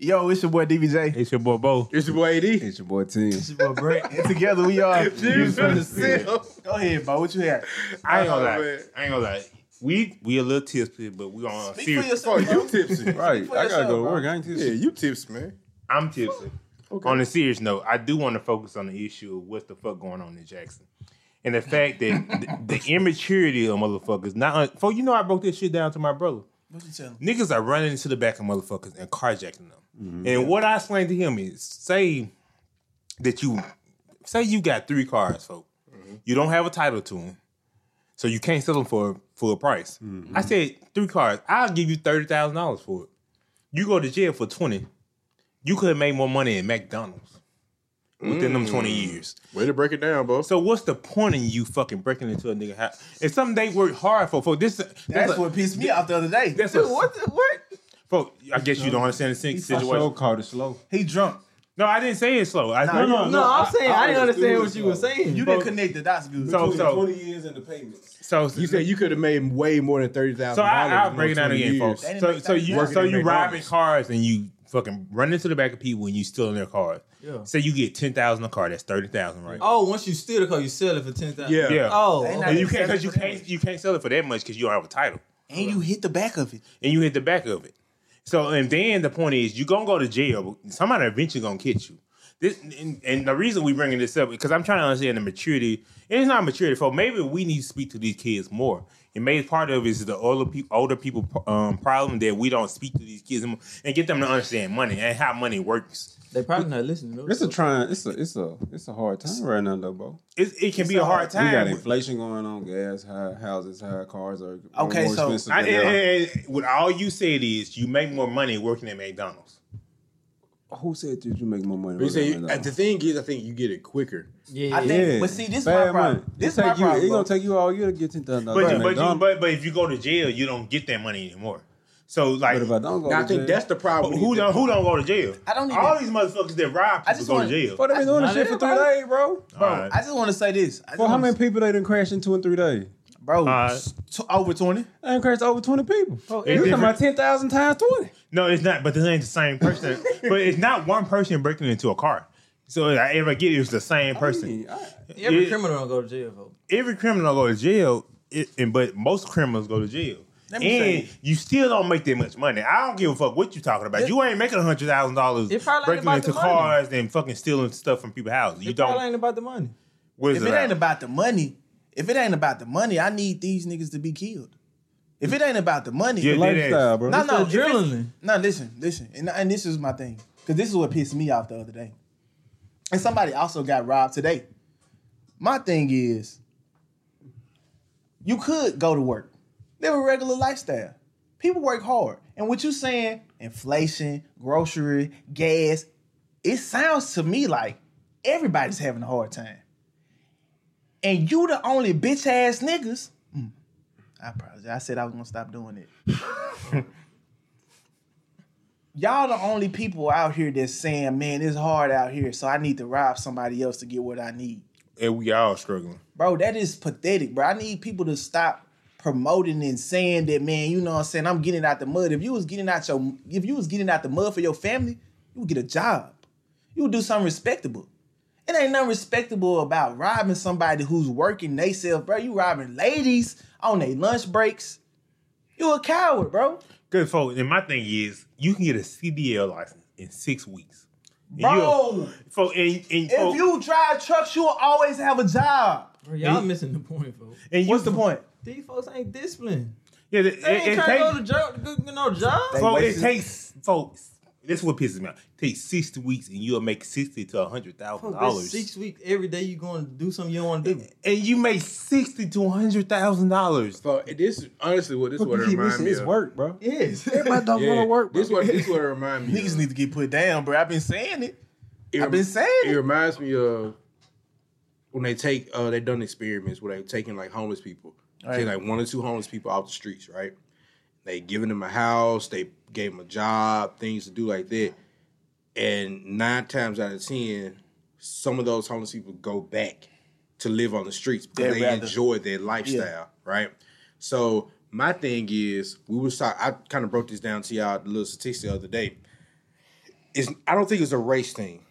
Yo, it's your boy DBJ. It's your boy Bo. It's your boy AD. It's your boy T. It's your boy Brent. And together we are. Jimmy from the cell. Go ahead, Bo. What you had? I ain't gonna Oh, lie. man. I ain't gonna lie. We we a little tipsy, but we on Speak for serious. yourself. Oh, fuck, you tipsy. Right. I gotta yourself, go to bro. work. I ain't tipsy. Yeah, you tipsy, man. I'm tipsy. On a serious note, I do want to focus on the issue of what's the fuck going on in Jackson. And the fact that the, the immaturity of motherfuckers, not for you know I broke this shit down to my brother. What you telling? Niggas are running into the back of motherfuckers and carjacking them. Mm-hmm. And what I explained to him is say that you say you got three cars, folks. Mm-hmm. You don't have a title to them. So you can't sell them for full price. Mm-hmm. I said three cars. I'll give you thirty thousand dollars for it. You go to jail for twenty. You could have made more money at McDonald's within them twenty mm. years. Way to break it down, bro. So what's the point in you fucking breaking into a nigga house? It's something they work hard for. For this, That's what pissed me off the other day. That's Dude, a- what? The, what? For, I guess you don't understand the si- I situation. so called it slow. He drunk. No, I didn't say it slow. I, Nah, no, you- No, I'm saying I, didn't understand it, what you were saying. You didn't connect the dots good. So, so, Twenty years in the payments. so, You said you could have made way more than thirty thousand. So I, I'll break it down again, folks. So, so you, work so you robbing cars and you fucking run into the back of people and you stealing their cars. Yeah. Say you get ten thousand a car, that's thirty thousand, right? Oh, once you steal the car, you sell it for ten thousand. Yeah. yeah. Oh, They and you can't because you can't you can't sell it for that much because you don't have a title And you hit the back of it. and you hit the back of it. So and then the point is you gonna go to jail. Somebody eventually gonna catch you. This and, and the reason we bringing this up because I'm trying to understand the maturity. And it's not maturity, for maybe we need to speak to these kids more. And maybe part of it is the older people, older people um, problem that we don't speak to these kids and get them to understand money and how money works. They probably not listening. Though. It's a trying. It's a. It's a. It's a hard time right now, though, bro. It, it can be a hard time. We got inflation going on. Gas high. Houses high. Cars are Okay, more so expensive I, than and, ever. and- and what all you said is you make more money working at McDonald's. Who said that you make more money? You say, working right the thing is, I think you get it quicker. yeah, I think- but see, this is my Bad problem. money. This It is my you, problem, It's gonna take you all year to get ten thousand But, dollars. you, but, but but if you go to jail, you don't get that money anymore. So like, But if I don't go, Now, I think jail- that's the problem. who don't who don't go to jail? I don't even- All these motherfuckers that rob I people just go wanna- to jail. Bro, they been doing Not this shit for three everybody. days, bro. Bro, Alright. I just want to say this. I just For how many people they done crashed in two and three days? Bro, Alright. s- t- over 20. They done crashed over twenty people. Bro, It's you talking about ten thousand times twenty? No, it's not. But this ain't the same person. but it's not one person breaking into a car. So I ever get it, it's the same person. every Yeah. criminal don't go to jail, folks. Every criminal go to jail, it, and but most criminals go to jail. Let me And say- you still don't make that much money. I don't give a fuck what you talking about. It- you ain't making hundred thousand dollars It probably ain't breaking into the money. cars and fucking stealing stuff from people's houses. You It probably don't. ain't about the money. What is If it at? ain't about the money, if it ain't about the money, I need these niggas to be killed. If it ain't about the money, Yeah, no, dead ass. Lifestyle, bro. no, It's if it's- adrenaline. No, listen, listen, and, and this is my thing, because this is what pissed me off the other day. And somebody also got robbed today. My thing is, you could go to work, live a regular lifestyle. People work hard, and what you saying, inflation, grocery, gas, it sounds to me like everybody's having a hard time. And you the only bitch ass niggas. Mm, I apologize. I said I was gonna stop doing it. Y'all the only people out here that's saying, man, it's hard out here, so I need to rob somebody else to get what I need. And we all struggling. Bro, that is pathetic, bro. I need people to stop promoting and saying that, man, you know what I'm saying, I'm getting out the mud. If you was getting out your if you was getting out the mud for your family, you would get a job. You would do something respectable. It ain't nothing respectable about robbing somebody who's working they self, bro. You robbing ladies on their lunch breaks. You a coward, bro. Good folks. And my thing is, you can get a CDL license in six weeks. And Bro, you'll- and, and, if folk- you drive trucks, you'll always have a job. Bro, y'all And- missing the point, folks. and you, What's the point? These folks ain't disciplined. Yeah, it, They ain't it, it trying to go to job, to go- no job. They folks, it takes, folks. This is what pisses me off. It takes sixty weeks, and you'll make sixty to a hundred thousand dollars. Six weeks every day you going to do something you don't want to do. and you make sixty to a hundred thousand dollars. So this honestly, what this what it reminds me his of. work, bro. Yes. Everybody don't Yeah, want to work. Bro. This what this what it reminds me. Niggas of. need to get put down, bro. I've been saying it. It I've been saying It it. reminds me of when they take uh they done experiments where they taking like homeless people, Right. take like one or two homeless people off the streets, right? They giving them a house, they gave them a job, things to do like that, and nine times out of ten, some of those homeless people go back to live on the streets because They'd they rather- enjoy their lifestyle, right? So my thing is, we was talk, I kind of broke this down to y'all the little statistics the other day. Is I don't think it's a race thing.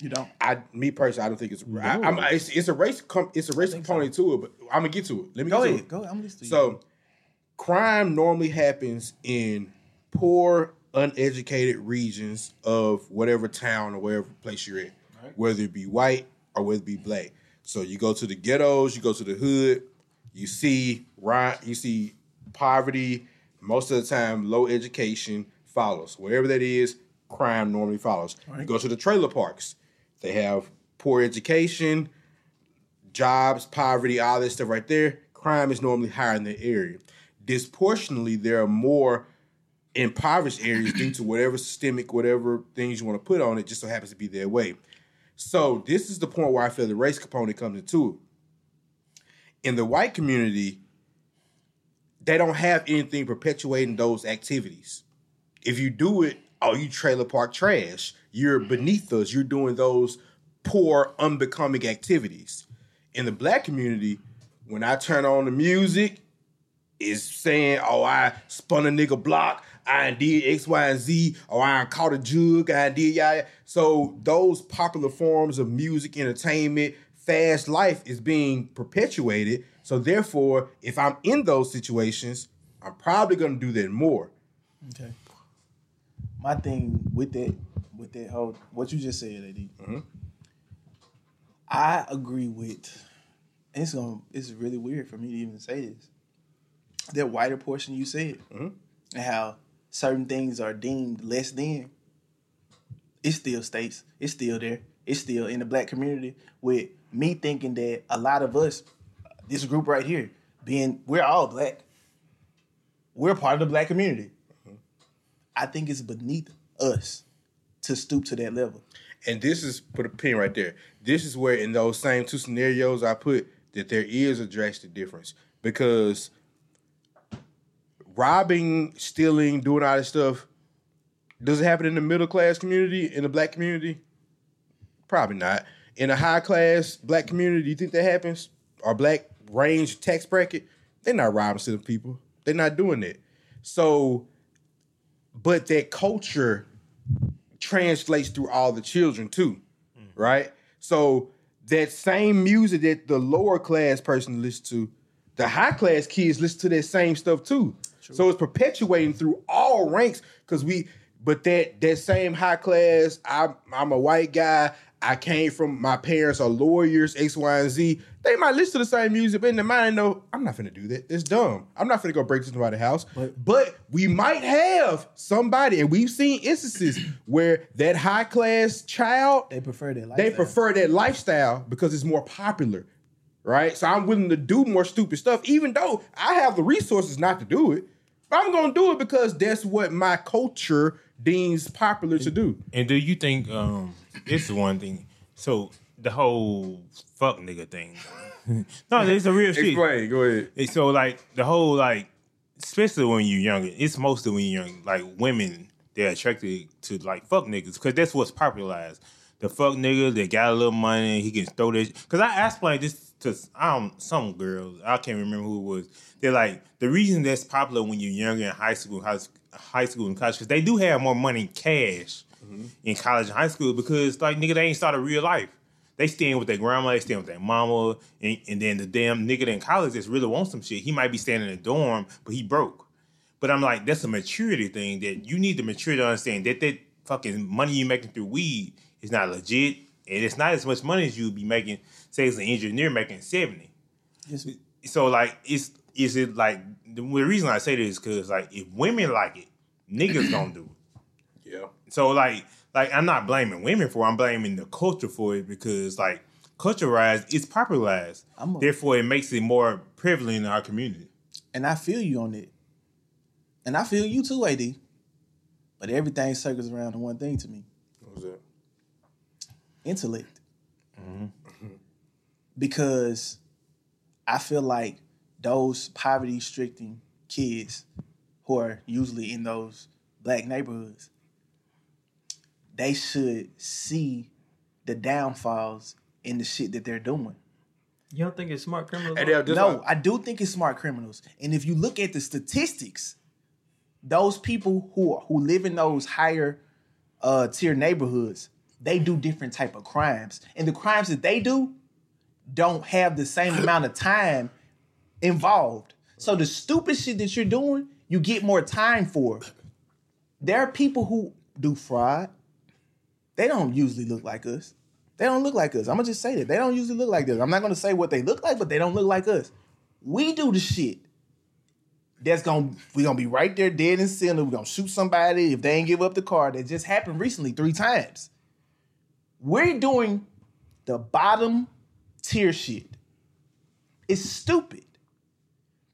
You don't. I, me personally, I don't think it's. I, I'm, it's, it's a race. Com, it's a race component to it, but I'm gonna get to it. Let me Go get to ahead. it. Go. I'm listening. So, crime normally happens in poor, uneducated regions of whatever town or wherever place you're in, whether it be white or whether it be black. So you go to the ghettos, you go to the hood, you see ri- you see poverty. Most of the time, low education follows. Wherever that is, crime normally follows. You go to the trailer parks, they have poor education, jobs, poverty, all that stuff right there, crime is normally higher in the area. Disproportionately, there are more impoverished areas due to whatever systemic, whatever things you want to put on it, just so happens to be their way. So this is the point where I feel the race component comes into it. In the white community, they don't have anything perpetuating those activities. If you do it, oh, you trailer park trash. You're beneath us. You're doing those poor, unbecoming activities. In the black community, when I turn on the music, is saying, oh, I spun a nigga block, I did X, Y, and Z, or I caught a jug, I did yeah. So those popular forms of music, entertainment, fast life is being perpetuated. So therefore, if I'm in those situations, I'm probably gonna do that more. Okay. My thing with that, with that whole what you just said, AD. Mm-hmm. I agree with. And it's gonna. It's really weird for me to even say this. That whiter portion you said, Mm-hmm. and how certain things are deemed less than. It still states. It's still there. It's still in the black community. With me thinking that a lot of us, this group right here, being we're all black. We're part of the black community. I think it's beneath us to stoop to that level. And this is put a pin right there. This is where in those same two scenarios I put that there is a drastic difference because robbing, stealing, doing all this stuff does it happen in the middle class community, in the black community? Probably not. In a high class black community, you think that happens? Or black range tax bracket? They're not robbing people. They're not doing it. So, but that culture translates through all the children too, mm. right? So that same music that the lower class person listens to, the high class kids listen to that same stuff too. So it's perpetuating through all ranks because we, but that that same high class, I'm I'm a white guy. I came from my parents are lawyers, X, Y, and Z. They might listen to the same music, but in their mind, know I'm not gonna do that. It's dumb. I'm not gonna go break into somebody's house. But, but we might have somebody, and we've seen instances where that high class child They prefer that. they prefer that lifestyle because it's more popular, right? So I'm willing to do more stupid stuff, even though I have the resources not to do it. But I'm gonna do it because that's what my culture deems popular to do. And do you think um this is one thing? So the whole fuck nigga thing. no, it's a real shit. Explain. Go ahead. And so like the whole like especially when you're younger, it's mostly when you're young, like women they're attracted to like fuck niggas because that's what's popularized. The fuck nigga that got a little money, he can throw this. Because I asked like this to um some girls, I can't remember who it was. They're like the reason that's popular when you're younger in high school, high, high school and college, because they do have more money in cash in college and high school because like nigga they ain't started real life. They staying with their grandma, they staying with their mama, and, and then the damn nigga in college just really wants some shit. He might be staying in a dorm, but he broke. But I'm like, that's a maturity thing that you need to mature to understand that that fucking money you making through weed is not legit, and it's not as much money as you would be making, say, as an engineer making seventy. Yes, So like, is is it like the, the reason I say this is because like if women like it, niggas gonna do it. Yeah. So like like I'm not blaming women for it, I'm blaming the culture for it because like culturalized it's popularized. A- Therefore it makes it more prevalent in our community. and I feel you on it, and I feel you too, AD. But everything circles around to one thing to me: What was that? intellect. Mm-hmm. Because I feel like those poverty-stricken kids who are usually in those black neighborhoods, they should see the downfalls in the shit that they're doing. You don't think it's smart criminals? And they'll no, I do think it's smart criminals. And if you look at the statistics, those people who are, who live in those higher uh tier neighborhoods, they do different type of crimes. And the crimes that they do don't have the same amount of time involved. So the stupid shit that you're doing, you get more time for. There are people who do fraud. They don't usually look like us. They don't look like us. I'm gonna just say that. They don't usually look like this. I'm not gonna say what they look like, but they don't look like us. We do the shit. That's gonna we gonna be right there dead in center. We're gonna shoot somebody if they ain't give up the car. That just happened recently three times. We're doing the bottom tier shit. It's stupid.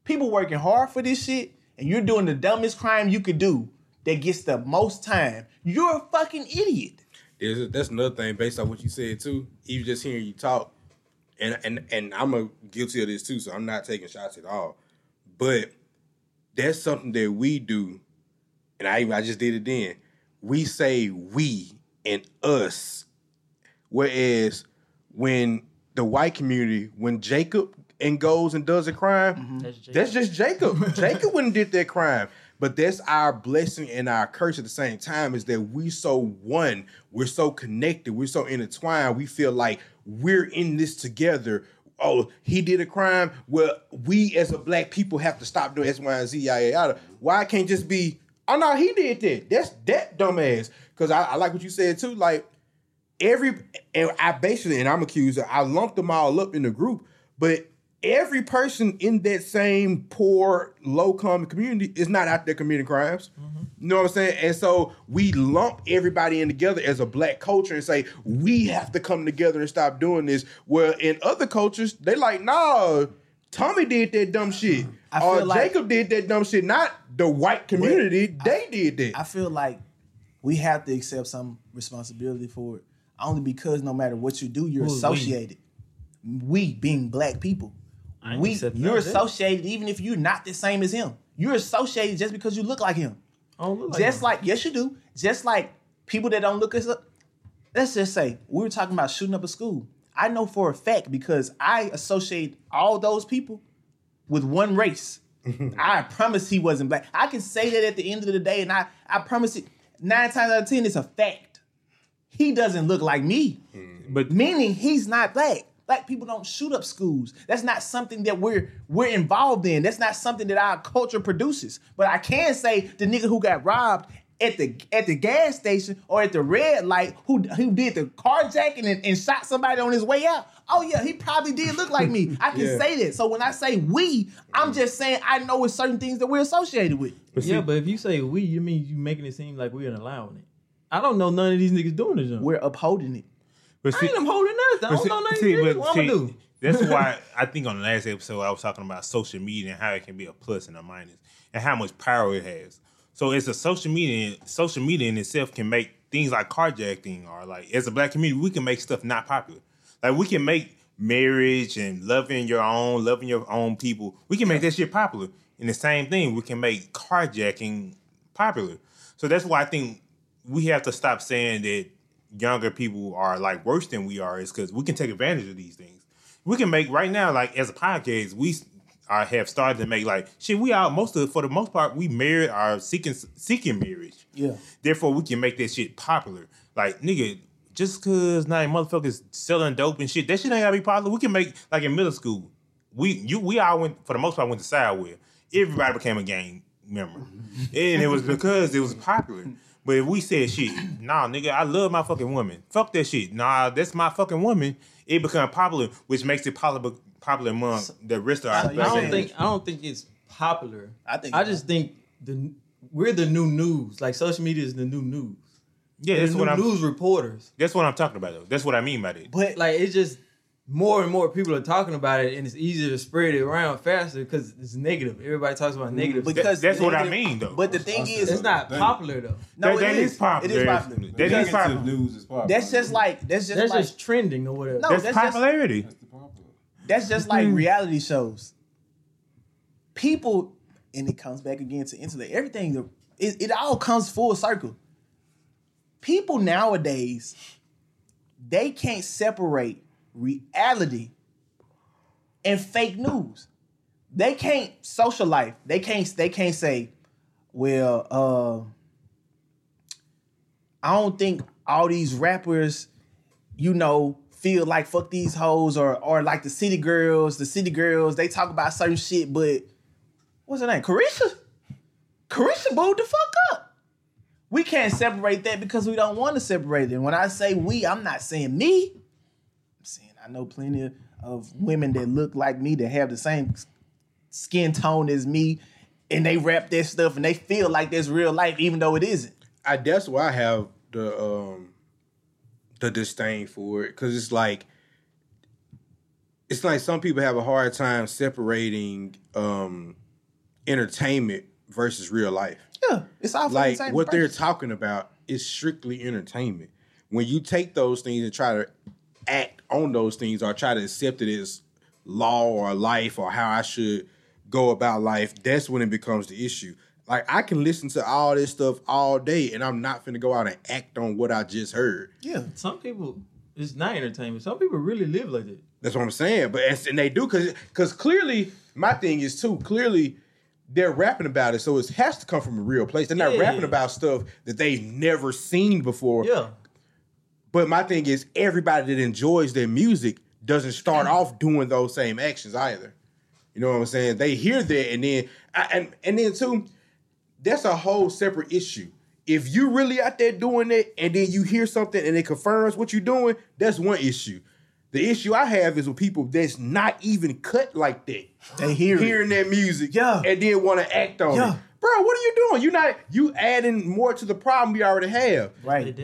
People working hard for this shit, and you're doing the dumbest crime you could do that gets the most time. You're a fucking idiot. There's that's another thing based on what you said too. Even just hearing you talk, and and and I'm a guilty of this too, so I'm not taking shots at all. But that's something that we do, and I I just did it then. We say we and us, whereas when the white community, when Jacob and goes and does a crime, mm-hmm. That's Jacob. that's just Jacob. Jacob wouldn't did that crime. But that's our blessing and our curse at the same time is that we so one, we're so connected, we're so intertwined. We feel like we're in this together. Oh, he did a crime. Well, we as a black people have to stop doing X, Y, and Z, yada yada. Why can't just be? Oh no, he did that. That's that dumbass. Because I, I like what you said too. Like every and I basically and I'm accused. I lumped them all up in the group, but every person in that same poor, low income community is not out there committing crimes. Mm-hmm. You know what I'm saying? And so we lump everybody in together as a black culture and say we have to come together and stop doing this. Where in other cultures, they like, nah, Tommy did that dumb mm-hmm. shit. I feel or like- Jacob did that dumb shit. Not the white community. they did that. I feel like we have to accept some responsibility for it. Only because no matter what you do, you're Who's we? associated. We? being black people. I ain't We you're none of that. associated even if you're not the same as him. You're associated just because you look like him. I don't look like just him. like yes, you do. Just like people that don't look as up. Let's just say we were talking about shooting up a school. I know for a fact because I associate all those people with one race. I promise he wasn't black. I can say that at the end of the day, and I, I promise it. Nine times out of ten, it's a fact. He doesn't look like me, mm. But meaning he's not black. Black people don't shoot up schools. That's not something that we're we're involved in. That's not something that our culture produces. But I can say the nigga who got robbed at the at the gas station or at the red light who who did the carjacking and, and shot somebody on his way out. Oh yeah, he probably did look like me. I can Yeah. say that. So when I say we, I'm just saying I know it's certain things that we're associated with. But yeah, see- but if you say we, you mean you making it seem like we're allowing it. I don't know none of these niggas doing this. junk. We're upholding it. But I see- ain't them holding nothing. I don't see- know of see, but What I'm gonna do? That's why I think on the last episode I was talking about social media and how it can be a plus and a minus, and how much power it has. So it's a social media. Social media in itself can make things like carjacking or like as a black community, we can make stuff not popular. Like we can make marriage and loving your own, loving your own people. We can make that shit popular. And the same thing, we can make carjacking popular. So that's why I think we have to stop saying that younger people are like worse than we are is because we can take advantage of these things. We can make right now, like as a podcast, we are, have started to make like shit. We are most of for the most part we married are seeking seeking marriage. Yeah. Therefore, we can make that shit popular. Like nigga, just cause now motherfuckers selling dope and shit, that shit ain't gotta be popular. We can make like in middle school. We you we all went for the most part went to Sidewell. Everybody became a gang member, mm-hmm. and it was because it was popular. But if we said shit, nah, nigga, I love my fucking woman. Fuck that shit. Nah, that's my fucking woman. It become popular, which makes it popular popular among the rest of our. So I don't think I don't think it's popular. I think I just think the we're the new news. Like social media is the new news. yeah, We're that's what I'm. news reporters. That's what I'm talking about though. That's what I mean by that. But Like it's just more and more people are talking about it, and it's easier to spread it around faster because it's negative. Everybody talks about negative. Because that's what I mean though. but the thing is, it's not Dang. popular though. no, That- that it is popular. It is popular. That Because is popular. news is popular. That's just like that's just That's like just trending or whatever. No, that's, that's just- popularity. That's the popular. That's just like mm. reality shows. People, and it comes back again to intellect. Everything, it, it all comes full circle. People nowadays, they can't separate reality and fake news. They can't social life. They can't. They can't say, "Well, uh, I don't think all these rappers, you know, feel like fuck these hoes or or like the city girls. The city girls they talk about certain shit, but what's her name? Caresha. Caresha booed the fuck up. We can't separate that because we don't want to separate it. And when I say we, I'm not saying me. I know plenty of women that look like me that have the same skin tone as me, and they rap that stuff and they feel like that's real life, even though it isn't. I that's why I have the um the disdain for it because it's like it's like some people have a hard time separating um entertainment versus real life. Yeah, it's all for Like the what they're talking about is strictly entertainment. When you take those things and try to act on those things or try to accept it as law or life or how I should go about life, that's when it becomes the issue. Like I can listen to all this stuff all day and I'm not finna go out and act on what I just heard. Yeah, Some people, it's not entertainment. Some people really live like that. That's what I'm saying. But and they do because because clearly my thing is too clearly they're rapping about it, so it has to come from a real place. They're not Yeah. rapping about stuff that they've never seen before. Yeah. But my thing is everybody that enjoys their music doesn't start off doing those same actions either. You know what I'm saying? They hear that and then and and then too, that's a whole separate issue. If you really out there doing it and then you hear something and it confirms what you're doing, that's one issue. The issue I have is with people that's not even cut like that. they hear it. Hearing that music Yeah. and then want to act on Yeah. it. Bro, what are you doing? You're not you adding more to the problem we already have. Their Right.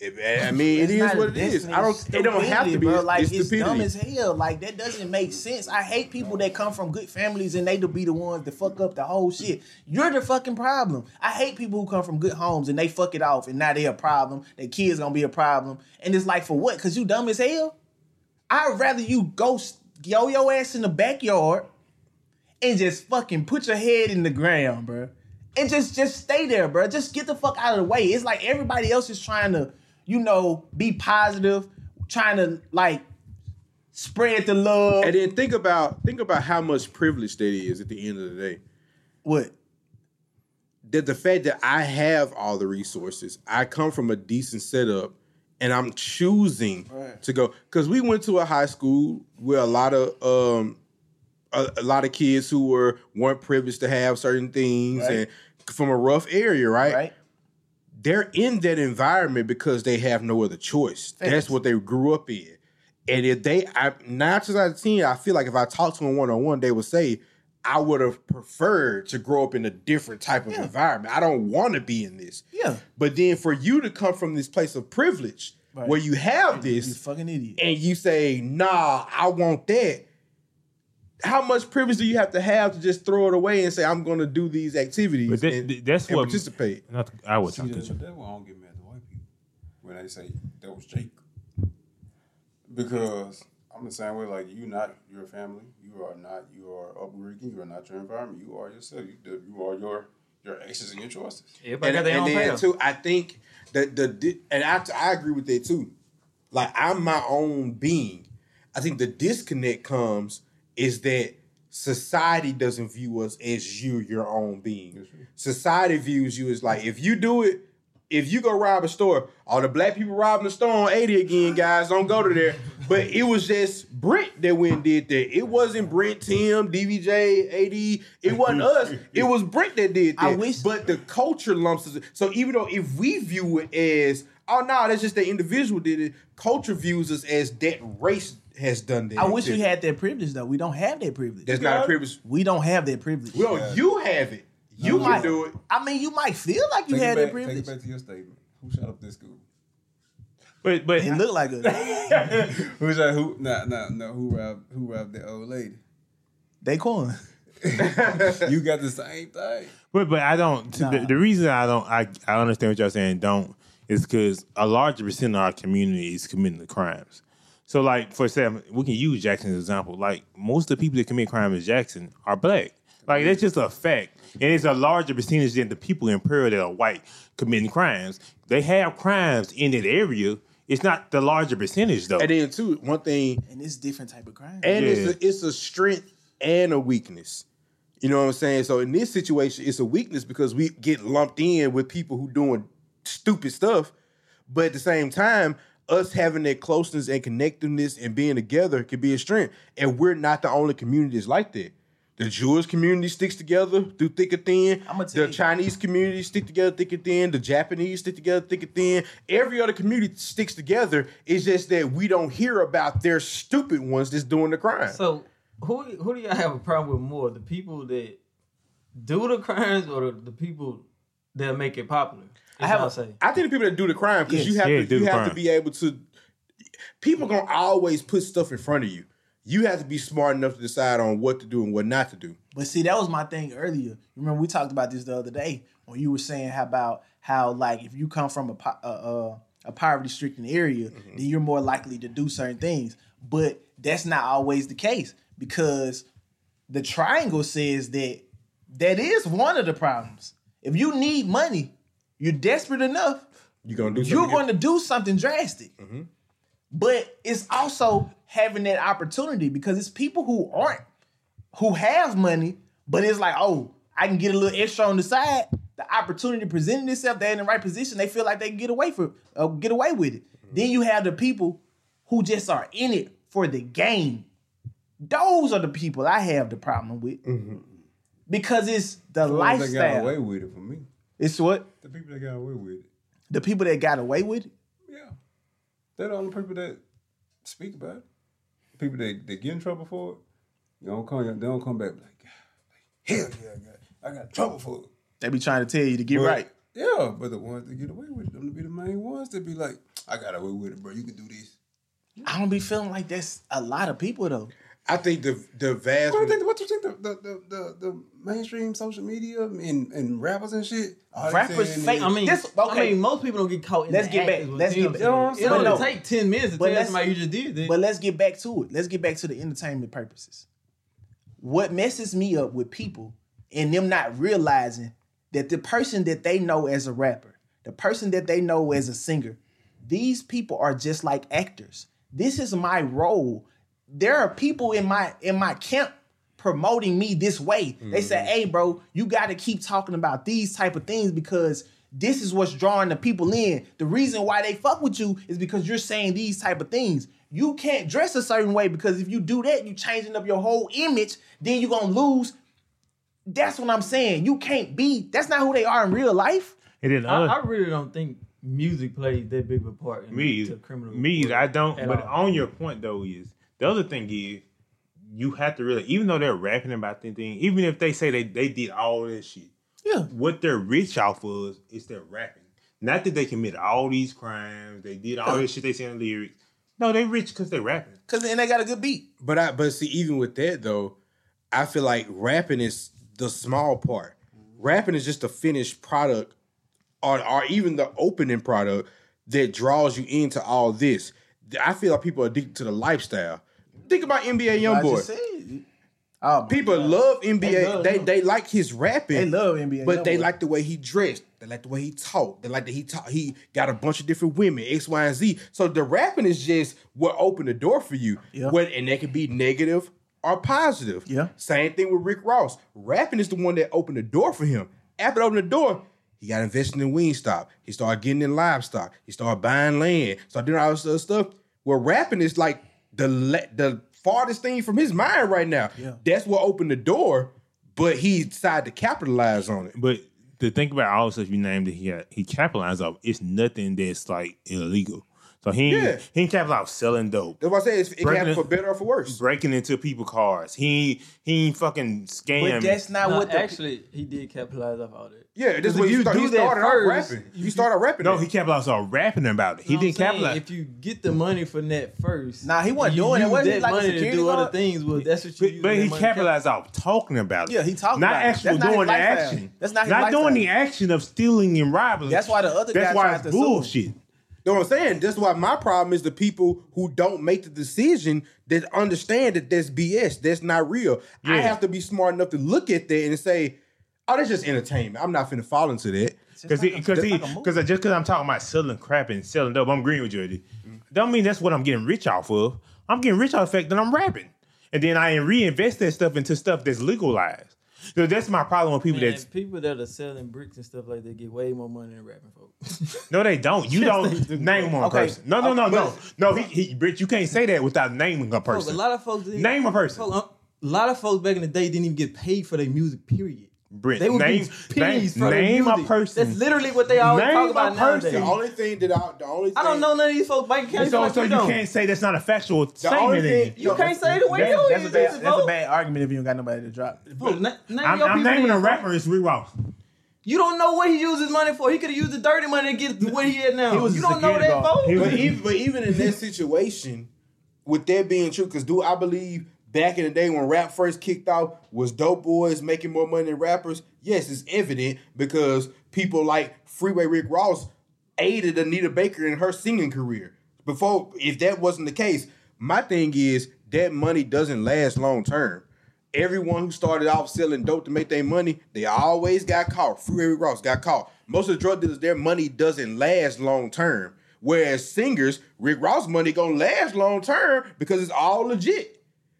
It- I mean, it It's what it is. I don't. It don't have to be. bro. Like it's it's dumb as hell. Like that doesn't make sense. I hate people that come from good families and they to be the ones that fuck up the whole shit. You're the fucking problem. I hate people who come from good homes and they fuck it off and now they a problem. Their kids gonna be a problem. And it's like for what? Cause you dumb as hell. I'd rather you go yo your ass in the backyard and just fucking put your head in the ground, bro. And just just stay there, bro. Just get the fuck out of the way. It's like everybody else is trying to, you know, be positive, trying to like spread the love. And then think about think about how much privilege that is at the end of the day. what? That the fact that I have all the resources, I come from a decent setup, and I'm choosing Right. to go because we went to a high school where a lot of um a, a lot of kids who were weren't privileged to have certain things Right. and from a rough area, right? Right? They're in that environment because they have no other choice. That's what they grew up in. And if they, I, nine times out of ten, I feel like if I talked to them one on one, they would say, "I would have preferred to grow up in a different type of Yeah. environment. I don't want to be in this." Yeah. But then for you to come from this place of privilege, Right. where you have You this, fucking idiot. and you say, "Nah, I want that." How much privilege do you have to have to just throw it away and say, "I'm going to do these activities But that- and, that's and what participate"? Not, I would See, talk that's, to that's why I don't get mad at white people when they say that was Jake. Because I'm the same way. Like you, not your family. You are not your upbringing. You are not your environment. You are yourself. You, you are your your actions and your choices. Everybody and, got their and own then path. too, I think that the di- and I I agree with that too. Like I'm my own being. I think the disconnect comes is that society doesn't view us as you, your own being. Society views you as like if you do it, if you go rob a store, all the black people robbing the store on 80 again, guys, don't go to there. But it was just Brent that went and did that. It wasn't Brent, Tim, DBJ, AD. It wasn't us. It was Brent that did that. I wish- But the culture lumps us. So even though if we view it as, oh no, that's just the individual did it, culture views us as that race has done that. I wish we had that privilege though. We don't have that privilege. That's not a privilege. we don't have that privilege. Well, you have it. You You can might- do it. I mean, you might feel like you Take had it that back, take privilege. it back to your statement. Who shot up this school? But but It looked like a Who shot who? Nah, nah, no. Who robbed? Who robbed the old lady? They Daquan. You got the same thing. But but I don't. to The, Nah. the reason I don't I I understand what y'all saying don't is because a larger percent of our community is committing the crimes. So like for example, we can use Jackson's example. Like most of the people that commit crime in Jackson are black. Like that's just a fact, and it's a larger percentage than the people in Pearl that are white committing crimes. They have crimes in that area. It's not the larger percentage though. And then too, one thing And it's different type of crime. and Yeah. it's a, it's a strength and a weakness. You know what I'm saying? So in this situation, it's a weakness because we get lumped in with people who doing stupid stuff. But at the same time, us having that closeness and connectiveness and being together can be a strength. And we're not the only community that's like that. The Jewish community sticks together through thick and thin. The you. Chinese community stick together thick and thin. The Japanese stick together thick and thin. Every other community sticks together. It's just that we don't hear about their stupid ones that's doing the crime. So who who do y'all have a problem with more? The people that do the crimes or the people that make it popular? I have I'll say. I think the people that do the crime because Yes. you have Yeah, to do you the have to be able to. People gonna always put stuff in front of you. You have to be smart enough to decide on what to do and what not to do. But see, that was my thing earlier. Remember, we talked about this the other day when you were saying how about how like if you come from a po- a, a, a poverty-stricken area, Mm-hmm. then you're more likely to do certain things. But that's not always the case because the triangle says that that is one of the problems. If you need money, you're desperate enough, You gonna do something. you're going to do something drastic. Mm-hmm. But it's also having that opportunity because it's people who aren't, who have money, but it's like, oh, I can get a little extra on the side. The opportunity presenting itself, they're in the right position. They feel like they can get away for, uh, get away with it. Mm-hmm. Then you have the people who just are in it for the game. Those are the people I have the problem with mm-hmm. because it's the The ones that got away with it for me. It's what The people that got away with it. the people that got away with it. Yeah. They're the only people that speak about it. The people that, that get in trouble for it, you don't come they don't come back like, hell yeah, I got I got trouble for it. They be trying to tell you to get But- right. Yeah, but the ones that get away with it, them to be the main ones that be like, I got away with it, bro. You can do this. I don't be feeling like that's a lot of people though. I think the the vast. What do you think? What do you think the the, the, the, the mainstream social media and, and rappers and shit? Rappers saying fake- is- I mean, This- I mean, most people don't get caught in Let's the get back- act is what let's get back- You know what I'm It saying? only take ten minutes to But tell let's- somebody you just did this. But let's get back to it. Let's get back to the entertainment purposes. What messes me up with people and them not realizing that the person that they know as a rapper, the person that they know as a singer, these people are just like actors. This is my role. There are people in my in my camp promoting me this way. They say, mm-hmm. "Hey, bro, you got to keep talking about these type of things because this is what's drawing the people in. The reason why they fuck with you is because you're saying these type of things. You can't dress a certain way because if you do that, you're changing up your whole image. Then you're gonna lose. That's what I'm saying. You can't be. That's not who they are in real life. And then I, I really don't think music plays that big of a part in me, to criminal. me, work I don't. But all. on your point though is the other thing is you have to really, even though they're rapping about the thing, even if they say they they did all this shit, Yeah. what they're rich off of is their rapping. Not that they commit all these crimes, they did all this shit they say in the lyrics. No, they rich because they rapping. Cause then they got a good beat. But I but see, even with that though, I feel like rapping is the small part. Rapping is just the finished product, or or even the opening product that draws you into all this. I feel like people are addicted to the lifestyle. Think about NBA YoungBoy. Oh, People God. love NBA. They love They they like his rapping. They love NBA but they YoungBoy. like the way he dressed. They like the way he talked. They like that he talk. He got a bunch of different women, X, Y, and Z. So the rapping is just what opened the door for you. Yeah. What and that can be negative or positive. Yeah. Same thing with Rick Ross. Rapping is the one that opened the door for him. After it opened the door, he got invested in Wingstop. He started getting in livestock. He started buying land. Started doing all this other stuff. Well, rapping is like the le- the farthest thing from his mind right now. Yeah. That's what opened the door, but he decided to capitalize on it. But to think about all the stuff you named that he had, he capitalized off, it's nothing that's like illegal. So he ain't, Yeah. he ain't capitalized off selling dope. That's why I say it's, it can happen for better or for worse. breaking into people's cars. He he ain't fucking scam. But that's not No, what the actually he did capitalize off all that. Yeah, this is if what you start, he do that started off first, rapping. you- He started rapping. no, it. he capitalized off rapping about it. He You know didn't what I'm saying? capitalize. If you get the money from that first, Nah, he wasn't doing it. Wasn't he that like money to security do other things. Well, that's what you. But, but he capitalized off talking about it. Yeah, he talked. not about it. Not actually That's doing his the lifestyle. action. That's not his not doing the action of stealing and robbing. That's why the other That's guy why tried it's to bullshit. You know what I'm saying? That's why my problem is the people who don't make the decision that understand that that's BS. That's not real. I have to be smart enough to look at that and say, "Oh, that's just entertainment. I'm not finna fall into that." Because like because it's like because just because I'm talking about selling crap and selling dope, I'm agreeing with you. Eddie. Don't mean that's what I'm getting rich off of. I'm getting rich off the fact that I'm rapping, and then I reinvest that stuff into stuff that's legalized. So that's my problem with people Man, that people that are selling bricks and stuff like that get way more money than rapping folks. no, they don't. You don't name one Okay. person. No, no, no, Okay, no, no. He, he, Rich, you can't say that without naming a Folks, person. a lot of folks didn't- Name a person. Folks, a lot of folks back in the day didn't even get paid for their music. Period. Brent, They would name, get pennies name, for their name a person. That's literally what they always Name talk a about person. The only thing that I, the only thing, I don't know none of these folks bank accounts. so, like so you don't. can't say that's not a factual only statement. thing- then. You can't say the way That's, you that's, a is. bad, It's that's a bad argument if you don't got nobody to drop. Folks, na- name I'm, I'm naming a rapper. It's Rick Ross. You don't know what he used his money for. He could have used the dirty money to get to where he at now. He you don't know that, guard. folks. But even, but even in that situation, with that being true, because do I believe back in the day when rap first kicked off, was dope boys making more money than rappers? Yes, it's evident because people like Freeway Rick Ross aided Anita Baker in her singing career. Before, if that wasn't the case, my thing is that money doesn't last long term. Everyone who started off selling dope to make their money, they always got caught. Freeway Rick Ross got caught. Most of the drug dealers, their money doesn't last long term. Whereas singers, Rick Ross money gonna last long term because it's all legit.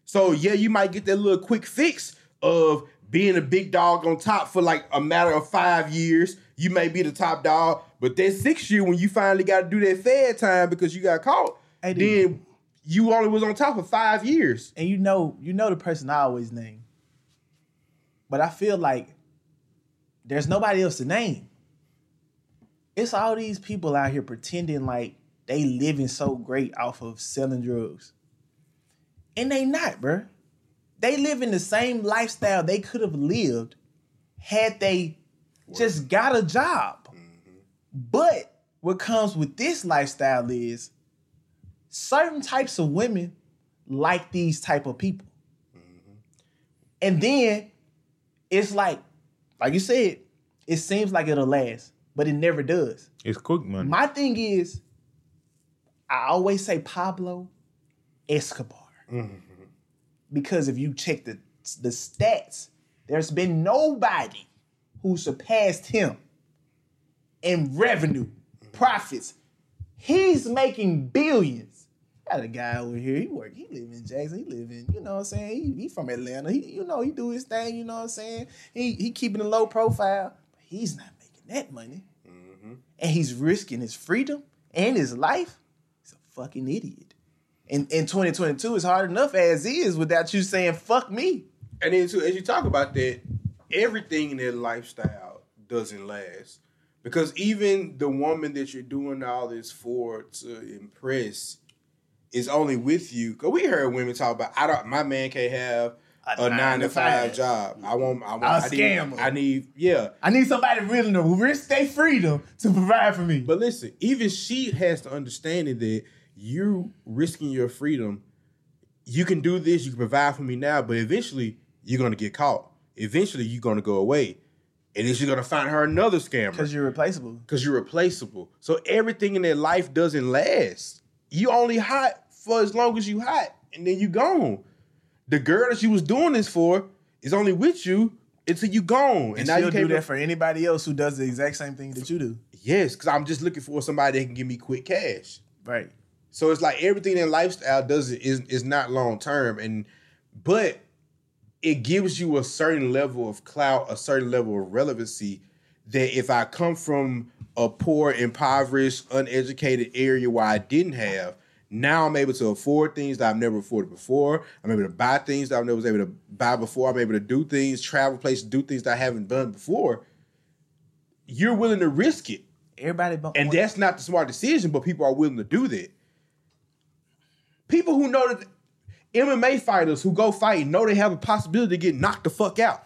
So yeah, you might get that little quick fix of being a big dog on top for like a matter of five years. You may be the top dog, but that sixth year when you finally got to do that fed time because you got caught, dude. then you only was on top for five years. and you know, you know the person I always name. But I feel like there's nobody else to name. It's all these people out here pretending like they living so great off of selling drugs. And they not, bro. They live in the same lifestyle they could have lived had they just got a job. Mm-hmm. But what comes with this lifestyle is certain types of women like these type of people. Mm-hmm. And then it's like, like you said, it seems like it'll last, but it never does. It's quick money. My thing is, I always say Pablo Escobar. Because if you check the the stats, there's been nobody who surpassed him in revenue, profits. He's making billions. Got a guy over here. He work. He live in Jackson. He live in. You know what I'm saying. He, he from Atlanta. He you know he do his thing. You know what I'm saying. He he keeping a low profile. But he's not making that money. Mm-hmm. And he's risking his freedom and his life. He's a fucking idiot. And in 2022, is hard enough as is without you saying fuck me. And then too, as you talk about that, everything in their lifestyle doesn't last. Because even the woman that you're doing all this for to impress is only with you. Cause we heard women talk about I don't my man can't have a, nine, to five, job. I want I want I'll I need. I need yeah. I need somebody willing to risk their freedom to provide for me. But listen, even she has to understand it that you risking your freedom, you can do this, you can provide for me now, but eventually you're gonna get caught. Eventually you're gonna go away. And then she's gonna find her another scammer. Because you're replaceable. Because you're replaceable. So everything in their life doesn't last. You only hot for as long as you hot, and then you gone. The girl that she was doing this for is only with you until you gone. And, now she'll you do can't that for anybody else who does the exact same thing that you do. Yes, because I'm just looking for somebody that can give me quick cash. Right. So it's like everything in lifestyle does it is is not long term, and but it gives you a certain level of clout, a certain level of relevancy. That if I come from a poor, impoverished, uneducated area where I didn't have, now I'm able to afford things that I've never afforded before. I'm able to buy things that I never was able to buy before. I'm able to do things, travel places, do things that I haven't done before. You're willing to risk it. Everybody And that's not the smart decision, but people are willing to do that. People who know that MMA fighters who go fight know they have a possibility to get knocked the fuck out.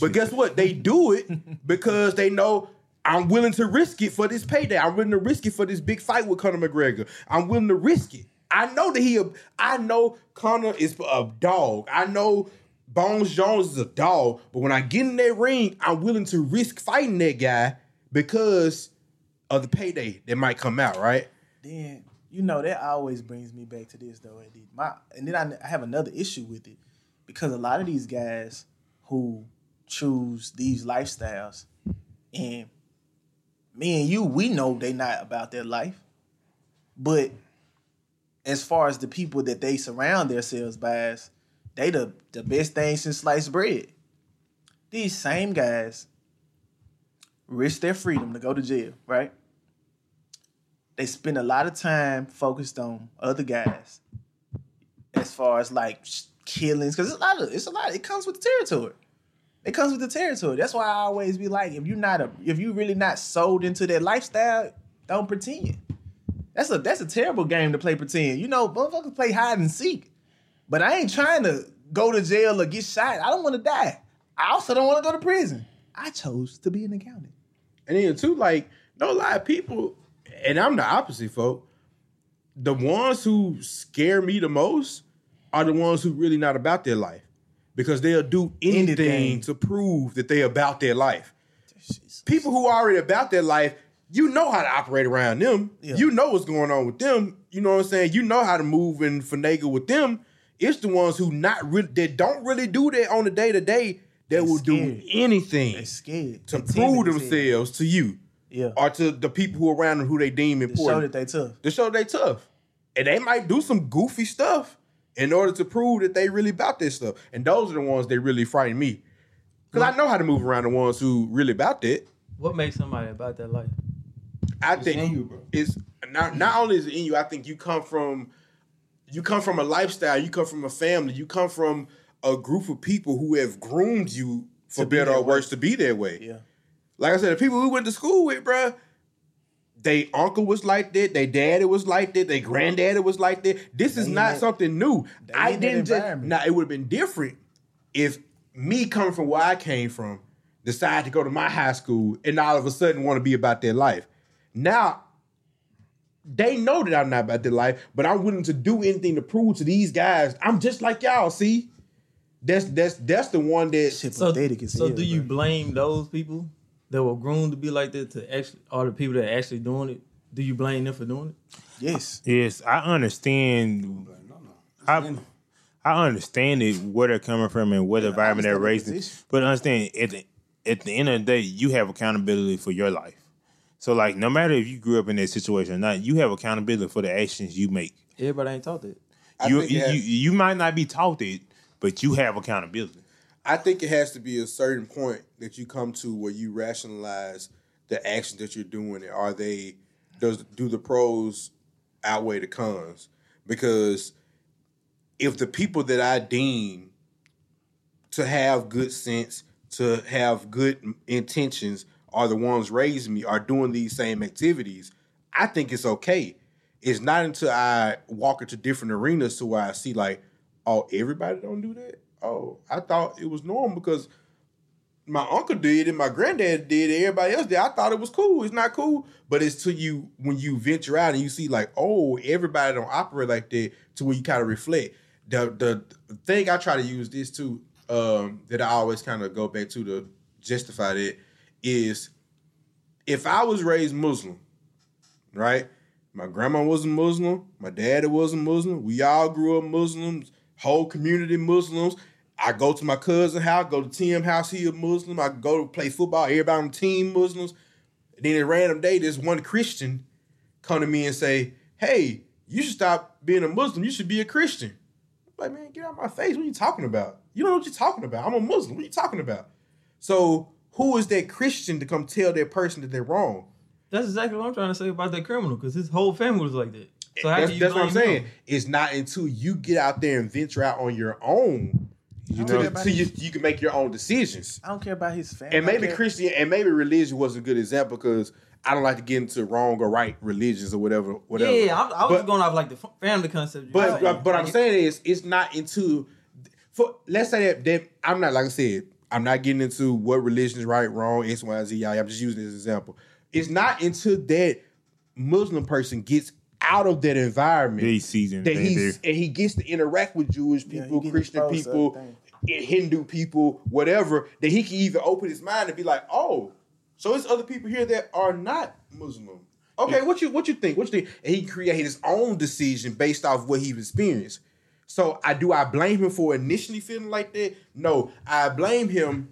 But guess what? They do it because they know I'm willing to risk it for this payday. I'm willing to risk it for this big fight with Conor McGregor. I'm willing to risk it. I know that he. I know Conor is a dog. I know Bones Jones is a dog. But when I get in that ring, I'm willing to risk fighting that guy because of the payday that might come out. Right? then you know that always brings me back to this though. And then I, I have another issue with it because a lot of these guys who choose these lifestyles, and me and you, we know they not about their life, but as far as the people that they surround themselves by, they the the best thing since sliced bread. these same guys risk their freedom to go to jail, right? They spend a lot of time focused on other guys as far as like killings, because it's a lot of it's a lot. It comes with the territory. It comes with the territory. That's why I always be like, if you're not a, if you really not sold into that lifestyle, don't pretend. That's a that's a terrible game to play pretend. You know, motherfuckers play hide and seek. But I ain't trying to go to jail or get shot. I don't want to die. I also don't want to go to prison. I chose to be an accountant. And then too, like, no lie, people, and I'm the opposite, folk. The ones who scare me the most are the ones who really not about their life. Because they'll do anything, Anything. to prove that they about their life. People who are already about their life, you know how to operate around them. Yeah. You know what's going on with them. You know what I'm saying? You know how to move and finagle with them. It's the ones who not really that don't really do that on the day to day that will do anything to They prove timid as hell. themselves to you Yeah, or to the people who are around them who they deem important. to show that they tough. To show they tough. And they might do some goofy stuff in order to prove that they really about this stuff. And those are the ones that really frighten me. Because I know how to move around the ones who really about that. What makes somebody about that life? I It's think in you, bro. it's not not only is it in you, I think you come from you come from a lifestyle, you come from a family, you come from a group of people who have groomed you for To be better that or worse to be that way. Yeah, like I said, the people we went to school with, bruh, they uncle was like that, they daddy was like that, they granddaddy was like that. This is They not that- something new. I didn't just environment. now it would have been different if me coming from where I came from decided to go to my high school and all of a sudden want to be about their life. Now they know that I'm not about their life, but I'm willing to do anything to prove to these guys I'm just like y'all. See, that's that's that's the one that shit So, pathetic as so hell, do you blame those people that were groomed to be like that to actually, or the people that are actually doing it? Do you blame them for doing it? Yes, Yes, I understand. No, no. I I understand it where they're coming from and what environment they're understand the raised in. But understand at the at the end of the day, you have accountability for your life. So like, no matter if you grew up in that situation or not, you have accountability for the actions you make. Everybody ain't taught that. I You think it you, you you might not be taught it, but you have accountability. I think it has to be a certain point that you come to where you rationalize the actions that you're doing. Are they does do the pros outweigh the cons? Because if the people that I deem to have good sense, to have good intentions, are the ones raising me, are doing these same activities, I think it's okay. It's not until I walk into different arenas to where I see like, oh, everybody don't do that. Oh, I thought it was normal because my uncle did it, my granddad did it, everybody else did. I thought it was cool. It's not cool, but it's to you when you venture out and you see like, oh, everybody don't operate like that. To where you kind of reflect. The the thing I try to use this too, um, that I always kind of go back to to justify that is, if I was raised Muslim, right? My grandma was a Muslim. My daddy was a Muslim. We all grew up Muslims. Whole community Muslims. I go to my cousin house, go to Tim house, he a Muslim. I go to play football, everybody on the team Muslims. then a random day, this one Christian come to me and say, Hey, you should stop being a Muslim. You should be a Christian. I'm like, man, get out of my face. What are you talking about? You don't know what you're talking about. I'm a Muslim. What are you talking about? So who is that Christian to come tell that person that they're wrong? That's exactly what I'm trying to say about that criminal because his whole family was like that. So how that's that's what I'm saying. It's not until you get out there and venture out on your own, you know, about till you, you can make your own decisions. I don't care about his family. And maybe Christian and maybe religion was a good example because I don't like to get into wrong or right religions or whatever. Whatever. Yeah, yeah, I, I was But- going off like the family concept. But were but, but I'm saying is it's not into for let's say that, that I'm not like I said I'm not getting into what religion is right wrong X Y Z I I'm just using this example. It's not until that Muslim person gets out of that environment They season that they- he's and he gets to interact with Jewish people, he get Christian people, Hindu people, whatever. That he can even open his mind and be like, oh, so there's other people here that are not Muslim. Okay, what you what you think? What you think? And he created his own decision based off what he's experienced. So I do I blame him for initially feeling like that? No, I blame him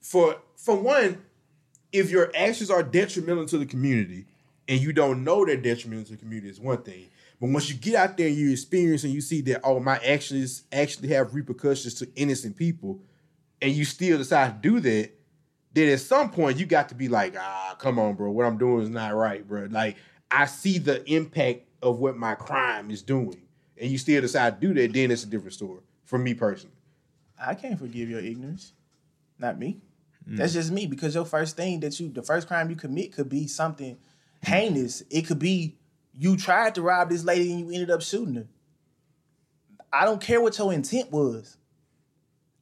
for for one, if your actions are detrimental to the community and you don't know they're detrimental to the community is one thing. But once you get out there and you experience and you see that, oh, my actions actually have repercussions to innocent people, and you still decide to do that, then at some point you got to be like, ah, come on, bro, what I'm doing is not right, bro. Like I see the impact of what my crime is doing, and you still decide to do that, then it's a different story for me personally. I can't forgive your ignorance. Not me. That's just me because your first thing that you, the first crime you commit could be something heinous. It could be you tried to rob this lady and you ended up shooting her. I don't care what your intent was.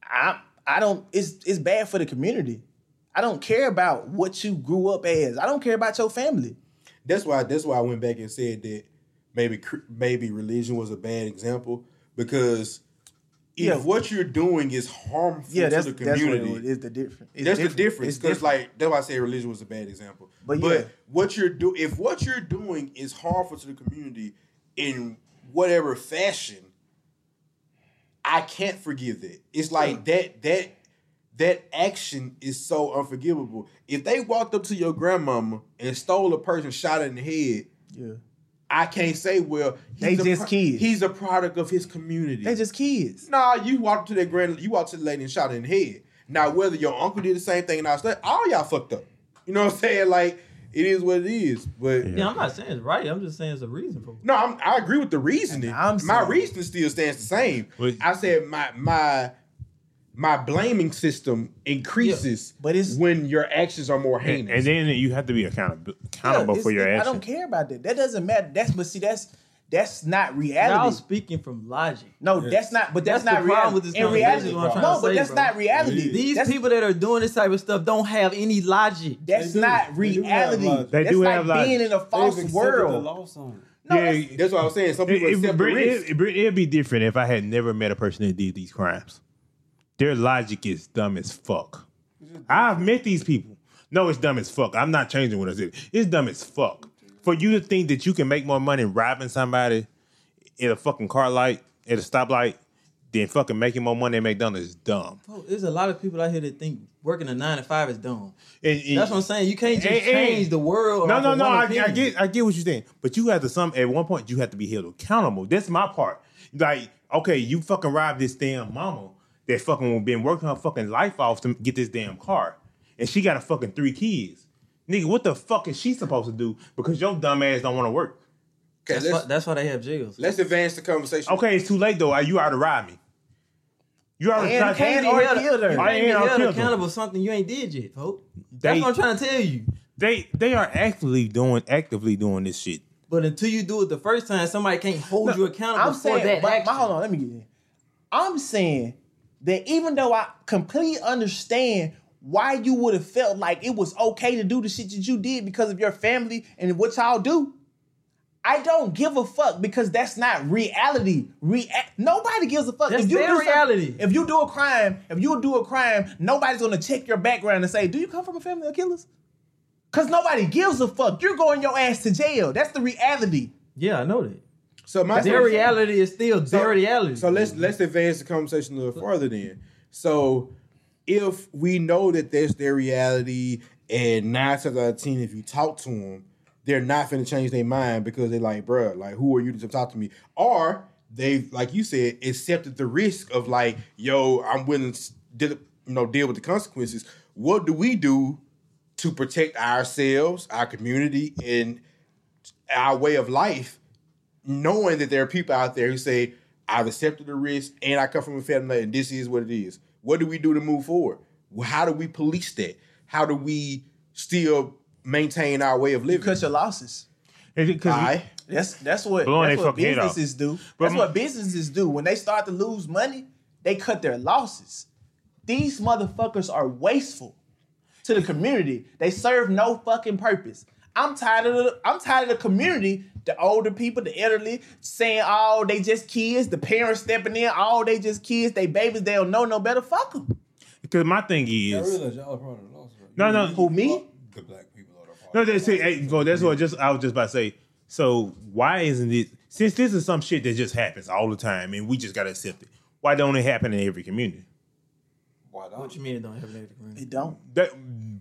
I I don't. It's it's bad for the community. I don't care about what you grew up as. I don't care about your family. That's why that's why I went back and said that maybe maybe religion was a bad example because Yeah. what you're doing is harmful Yeah, that's to the that's what community, it is. The difference. It's that's different. the difference. Because like that's why I say religion was a bad example. But But, yeah. what you're do if what you're doing is harmful to the community in whatever fashion, I can't forgive that. It's like that that that action is so unforgivable. If they walked up to your grandmama and stole a person, shot in the head, yeah, I can't say, well, They he's a just pro- kids. He's a product of his community. they just kids. Nah, you walked up to that grand, you walked to the lady and shot her in the head. Now, whether your uncle did the same thing and I said, all y'all fucked up. You know what I'm saying? Like, it is what it is. But Yeah, I'm not saying it's right. I'm just saying it's a reason for it. no, I'm, I agree with the reasoning. I'm my reasoning still stands the same. Wait. I said my my my blaming system increases but it's- when your actions are more And, heinous. and then you have to be accountable accountable Yeah, for your actions. I don't care about that. That doesn't matter. That's but see that's that's not Y'all reality. speaking from logic. No, that's not. But that's, That's not the problem reality. with this In conversation, reality, what I'm no, to but say, that's bro. not reality. These that's, people that are doing this type of stuff don't have any logic. That's They do. not They do have reality. logic. They do like have logic. being in a false They've accepted world. The loss on it. No, yeah, that's- That's what I was saying. Some it, people accept the risk. it, it, it'd be different if I had never met a person that did these crimes. Their logic is dumb as fuck. I've met these people. No, it's dumb as fuck. I'm not changing what I said. It's dumb as fuck. For you to think that you can make more money robbing somebody in a fucking car light at a stoplight than fucking making more money at McDonald's is dumb. There's a lot of people out here that think working a nine to five is dumb. And- and- That's what I'm saying. You can't just hey. change the world. No, no, no. I, I get, I get what you're saying, but you have to some at one point you have to be held accountable. That's my part. Like, okay, you fucking robbed this damn mama that fucking been working her fucking life off to get this damn car, and she got a fucking three kids. Nigga, what the fuck is she supposed to do? Because your dumb ass don't want to work. Okay, That's why, that's why they have jails. let's advance the conversation. Okay, it's too late though. You already ride me. You already And- tried and to- or held- killed her. you I ain't ain't been held killed accountable for something you ain't did yet, folks. That's what I'm trying to tell you. They they are actively doing actively doing this shit. But until you do it the first time, somebody can't hold you accountable I'm for saying, that but, action. but hold on, let me get in. I'm saying that even though I completely understand why you would have felt like it was okay to do the shit that you did because of your family and what y'all do, I don't give a fuck because that's not reality. Rea- nobody gives a fuck. That's if you do reality. If you do a crime, if you do a crime, nobody's gonna check your background and say, "Do you come from a family of killers?" Because nobody gives a fuck. You're going your ass to jail. That's the reality. yeah, I know that. So my Their reality is still their reality. So let's let's advance the conversation a little further then. So if we know that that's their reality, and nine times out of ten, if you talk to them, they're not gonna change their mind because they're like, bruh, like who are you to talk to me? Or they've, like you said, accepted the risk of like, yo, I'm willing to deal, you know, deal with the consequences. What do we do to protect ourselves, our community, and our way of life knowing that there are people out there who say, I've accepted the risk and I come from a family and this is what it is. What do we do to move forward? How do we police that? How do we still maintain our way of living? Cut your losses. Because I That's that's what that's what fucking head off. businesses do. But That's m- what businesses do. When they start to lose money, they cut their losses. These motherfuckers are wasteful to the community. They serve no fucking purpose. I'm tired of the, I'm tired of the community, the older people, the elderly, saying, "Oh, they just kids." The parents stepping in, "Oh, they just kids." They babies. They don't know no better. Fuck them. because my thing I is realize y'all are part of the loss. No, no. Who me? The black people are the part. No, of the they say, hey, well, that's what just I was just about to say. So why isn't it since this is some shit that just happens all the time and we just gotta accept it? Why don't it happen in every community? Why not? what you mean it don't have anything? They don't. That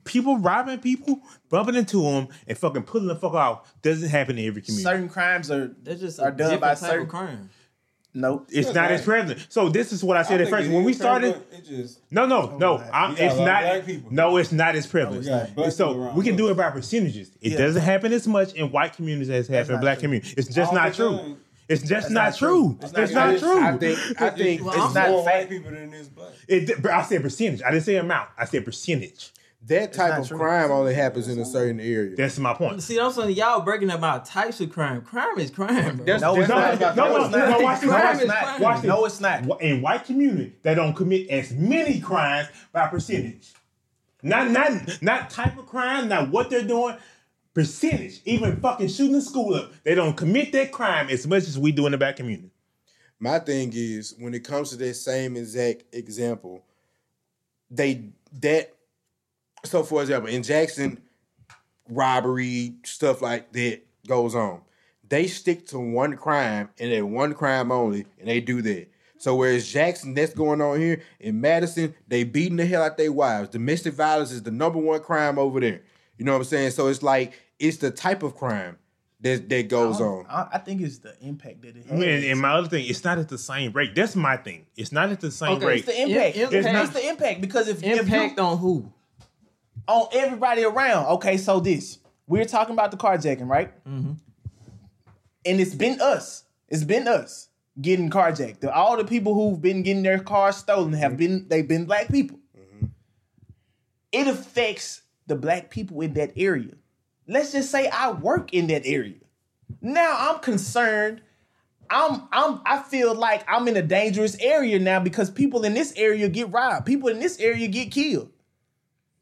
people robbing people, bumping into them, and fucking pulling the fuck out doesn't happen in every community. Certain crimes are They're just are done by type certain of crime. Nope. It's That's not right. as prevalent. So this is what I said I at first. When we started, it just no, no, oh, no. I'm, You got a it's not. No, it's not as prevalent. we so we can do it by percentages. It Yeah. doesn't happen as much in white communities as it happens in black true. communities. It's just All not the true. time. It's just not, not true. true. It's, It's not, not true. I think I think Well, It's I'm not more fact. white people than this black. It, I said percentage. I didn't say amount. I said percentage. that type of true. crime only happens in a certain area. That's my point. See, I'm saying y'all breaking about types of crime. Crime is crime, bro. That's- No, it's that's not. not- no, no, it's not. no, watch this. Watch this. Watch this. No, it's not. In white community, they don't commit as many crimes by percentage. Not not not type of crime, not what they're doing. Percentage. Even fucking shooting the school up. They don't commit that crime as much as we do in the black community. My thing is when it comes to that same exact example, they that so for example in Jackson, robbery stuff like that goes on. They stick to one crime and that one crime only, and they do that. So whereas Jackson, that's going on here in Madison, they beating the hell out their wives. Domestic violence is the number one crime over there. You know what I'm saying? So it's like it's the type of crime that that goes on. I, I think it's the impact that it has. And, and my other thing, it's not at the same rate. That's my thing. It's not at the same Okay, rate. it's the impact. Im- It's, impact- the impact because if, if Impact you, on who? on everybody around. Okay, so this we're talking about the carjacking, right? Mm-hmm. And it's been us. It's been us getting carjacked. The- All the people who've been getting their cars stolen have been they've been black people. It affects the black people in that area. Let's just say I work in that area. Now I'm concerned. I'm I'm I feel like I'm in a dangerous area now because people in this area get robbed. People in this area get killed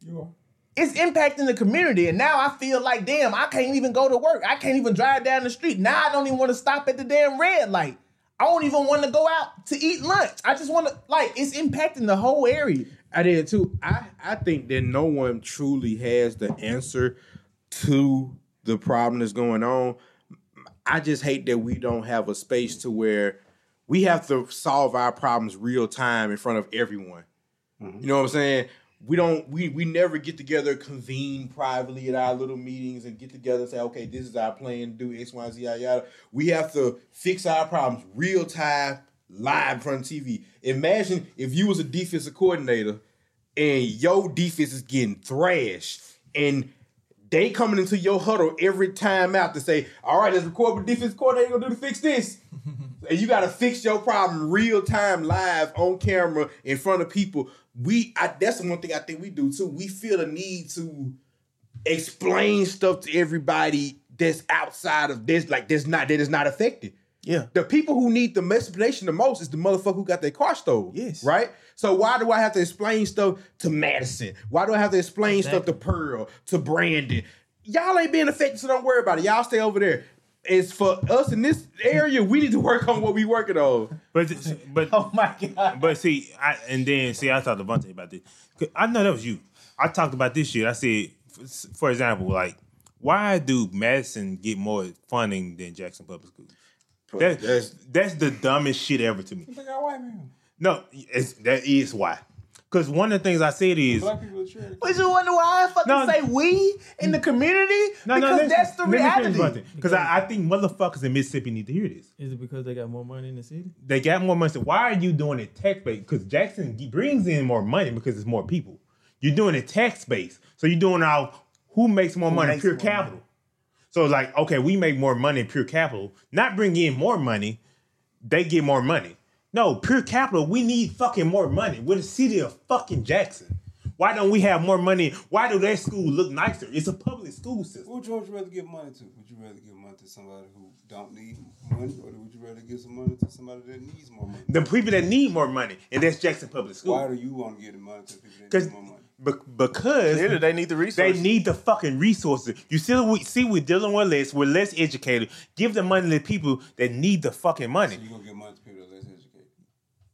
You are. it's impacting the community. And now I feel like, damn, I can't even go to work. I can't even drive down the street. Now I don't even want to stop at the damn red light. I don't even want to go out to eat lunch. I just want to, like, it's impacting the whole area. I did too. I, I think that no one truly has the answer to the problem that's going on. I just hate that we don't have a space to where we have to solve our problems real time in front of everyone. Mm-hmm. You know what I'm saying? We don't we we never get together, convene privately at our little meetings and get together and say, okay, this is our plan, do X, Y, Z, yada yada. We have to fix our problems real time, live in front of TV. Imagine if you was a defensive coordinator and your defense is getting thrashed and they coming into your huddle every time out to say, all right, let's record what defense coordinator gonna do to fix this. and you gotta fix your problem real time, live on camera in front of people. We I, that's the one thing I think we do too. We feel the need to explain stuff to everybody that's outside of this, like that's not that is not affected. Yeah. The people who need the explanation the most is the motherfucker who got their car stolen. Yes. Right? So why do I have to explain stuff to Madison? Why do I have to explain stuff to Pearl, to Brandon? Y'all ain't being affected, so don't worry about it. Y'all stay over there. It's for us in this area, we need to work on what we working on. But but Oh my God. But see, I and then see, I talked to Devontae about this. I know that was you. I talked about this shit. I said, for example, like, why do Madison get more funding than Jackson Public Schools? That, That's- that's the dumbest shit ever to me. They got white people. No, it's, that is why. Because one of the things I said is, Black people are charity. But you wonder why I fucking No. say we in the community? no, because no, listen, that's the let me finish reality. one thing. Because I, I think motherfuckers in Mississippi need to hear this. Is it because they got more money in the city? they got more money. So why are you doing it tax based? Because Jackson brings in more money because it's more people. You're doing it tax based. So you're doing out who makes more money, makes pure more capital. So it's like, okay, we make more money in pure capital, not bring in more money, they get more money. No, pure capital, we need fucking more money. We're the city of fucking Jackson. Why don't we have more money? Why do their school look nicer? It's a public school system. One would you rather give money to? Would you rather give money to somebody who don't need money, or would you rather give some money to somebody that needs more money? The people that need more money, and that's Jackson Public School. Why do you want to give the money to people that need more money? Because Clearly, they need the resources. They need the fucking resources. You see, we see we're dealing with less. We're less educated. Give the money to people that need the fucking money. You gonna give money to people that less educated?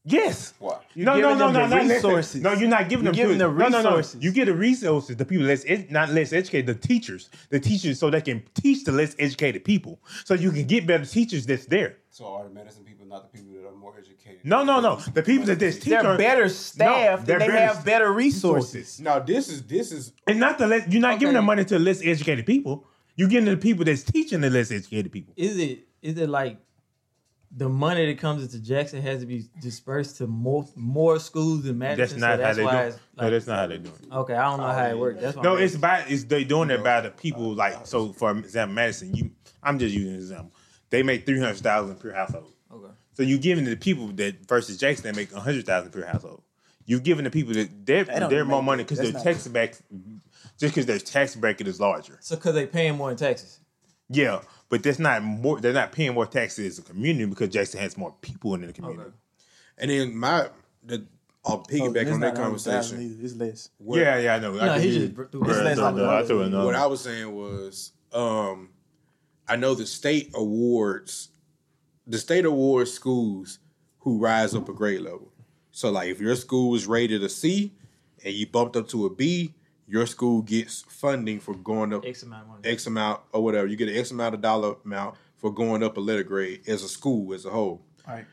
Yes. Why? You're no, no, giving no, them no, the resources. No, you're not giving You're them. giving to- the no, no, no. resources. You get the resources. The people less, ed- not less educated. The teachers, the teachers, so they can teach the less educated people. So you can get better teachers that's there. So are the medicine people not the people that are more educated? No, no, no. The people that this teacher they're better staffed they're and they better have better resources. Now this is this is And not the less. You're not giving the money to less educated people. You're giving the people that's teaching the less educated people. Is it is it like the money that comes into Jackson has to be dispersed to more more schools than Madison. That's not so how they do. why it. it's no, that's not how they do it. okay. I don't know how it works. That's No, it's asking. by it's they doing it by the people like so. For example, Madison, you I'm just using an example. They make three hundred thousand per household. Okay. So you giving to the people that versus Jackson that make a hundred thousand per household. You giving the people that they're they they're more money because their not- tax back just because their tax bracket is larger. So because they paying more in taxes. Yeah, but that's not more. They're not paying more taxes as a community because Jackson has more people in the community. Okay. And then my the I'll Oh, piggyback it's on that conversation. It's less. What- Yeah, yeah, I know. I No, can he hear just you. threw it. It's less no, no, I threw another What. I was saying was, um, I know the state awards, the state awards schools who rise up a grade level. So, like, if your school is rated a C and you bumped up to a B, your school gets funding for going up X amount of money. X amount or whatever. You get an X amount of dollar amount for going up a letter grade as a school as a whole. All right.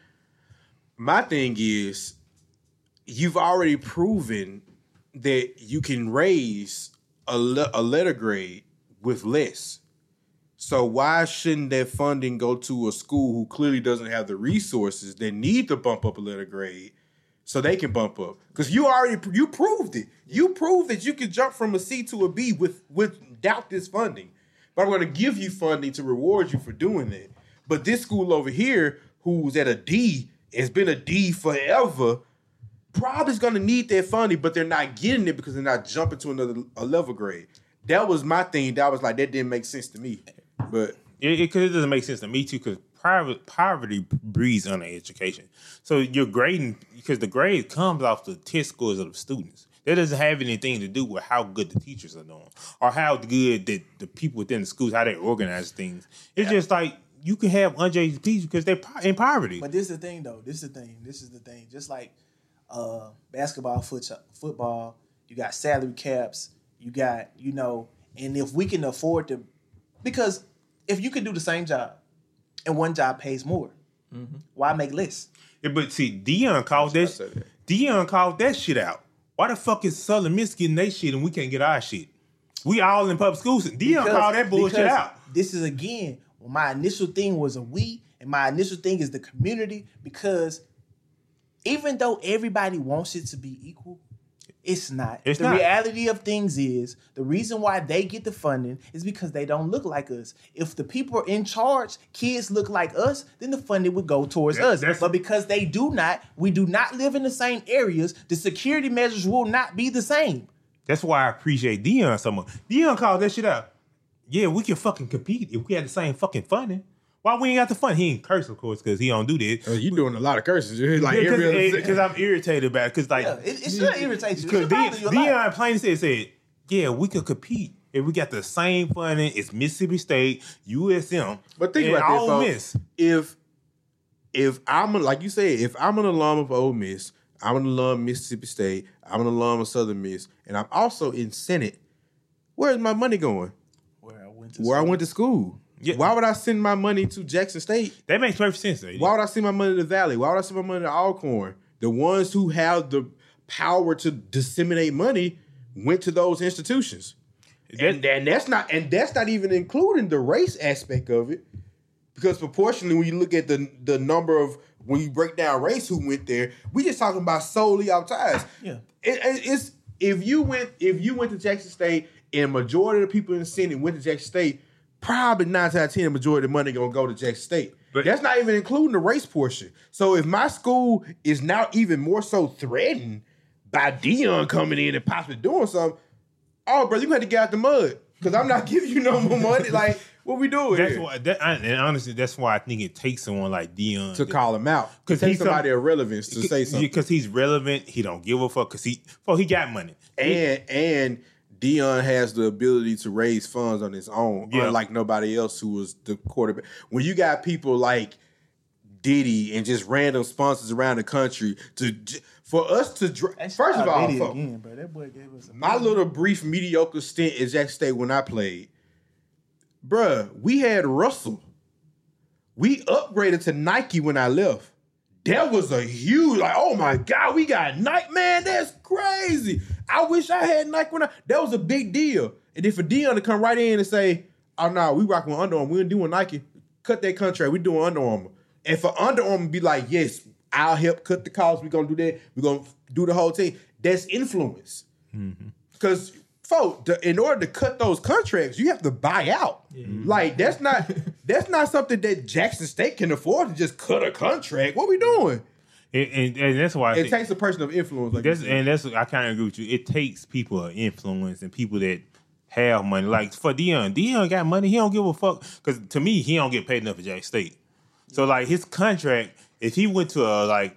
My thing is, you've already proven that you can raise a, le- a letter grade with less. So why shouldn't that funding go to a school who clearly doesn't have the resources that need to bump up a letter grade so they can bump up? Because you already you proved it. You proved that you can jump from a C to a B with without this funding. But I'm going to give you funding to reward you for doing that. But this school over here, who's at a D, has been a D forever, probably is going to need that funding, but they're not getting it because they're not jumping to another a level grade. That was my thing. That was like that didn't make sense to me. But It, it, it doesn't make sense to me too. Because private poverty breeds under education. So you're grading because the grade comes off the test scores of the students. That doesn't have anything to do with how good the teachers are doing or how good that the people within the schools how they organize things. It's just like you can have uneducated teachers because they're in poverty. But this is the thing, though. This is the thing. This is the thing. Just like uh, basketball, foot, football, you got salary caps. You got, you know, and if we can afford to, because if you can do the same job, and one job pays more, mm-hmm. why make less? Yeah, but see, Deion called that. said that. Deion called that shit out. Why the fuck is Southern Miss getting their shit and we can't get our shit? We all in public schools. Deion Because- called that bullshit out. This is again, my initial thing was a we, and my initial thing is the community because even though everybody wants it to be equal, it's not. It's the not. reality of things is the reason why they get the funding is because they don't look like us. If the people are in charge, kids look like us, then the funding would go towards That- us. But because they do not, we do not live in the same areas, the security measures will not be the same. That's why I appreciate Deion so much. Deion called that shit out. Yeah, we can fucking compete if we had the same fucking funding. Why we ain't got the fun? He ain't curse, of course, because he don't do this. uh, you doing a lot of curses. Like every other Because I'm irritated about it. Because like, Yeah, it, it should irritate you. It because should bother a lot. Deion plain said said, yeah, we could compete if we got the same funding. It's Mississippi State, USM, But think and about this, Ole. Miss. If if I'm a, like you said, if I'm an alum of Ole Miss, I'm an alum of Mississippi State, I'm an alum of Southern Miss, and I'm also in Senate. Where's my money going? Where I went to Where I went to school. Yeah. Why would I send my money to Jackson State? That makes perfect sense. Though. Why would I send my money to Valley? Why would I send my money to Alcorn? The ones who have the power to disseminate money went to those institutions. and, and that's not and that's not even including the race aspect of it. Because proportionally, when you look at the the number of when you break down race who went there, we just talking about solely our ties. Yeah. It- it- it's if you went if you went to Jackson State and majority of the people in the Senate went to Jackson State, probably nine out of ten, the majority of the money gonna go to Jackson State. But- that's not even including the race portion. So if my school is now even more so threatened by Deion coming in and possibly doing something, oh, bro, you had to get out the mud because I'm not giving you no more money. Like, what we doing That's here? why. That, I- and honestly, that's why I think it takes someone like Deion to call him out because he's some- somebody of relevance to say something. because he's relevant. He don't give a fuck because he, well, he got money. and and Deion has the ability to raise funds on his own, Yeah. unlike nobody else who was the quarterback. When you got people like Diddy and just random sponsors around the country to for us to dr- first of all, Diddy again, bro. That boy gave us a my little brief mediocre stint at Jack State when I played, bruh, we had Russell. We upgraded to Nike when I left. That was a huge, like, oh my God, we got Nike. Man, that's crazy. I wish I had Nike when I, that was a big deal. And then for Deion to come right in and say, oh no, we rocking with Under Armour. We ain't doing Nike. Cut that contract. We doing Under Armour. And for Under Armour to be like, yes, I'll help cut the costs. We're gonna do that. We're gonna do the whole thing. That's influence. Mm-hmm. Because folks, the, in order to cut those contracts, you have to buy out. Like that's not that's not something that Jackson State can afford to just cut a contract. What we doing? And, and, and that's why I It think, takes a person of influence. Like that's and that's I kind of agree with you. It takes people of influence and people that have money. Like for Deion, Deion got money. He don't give a fuck because to me he don't get paid enough at Jack State. So like his contract, if he went to a like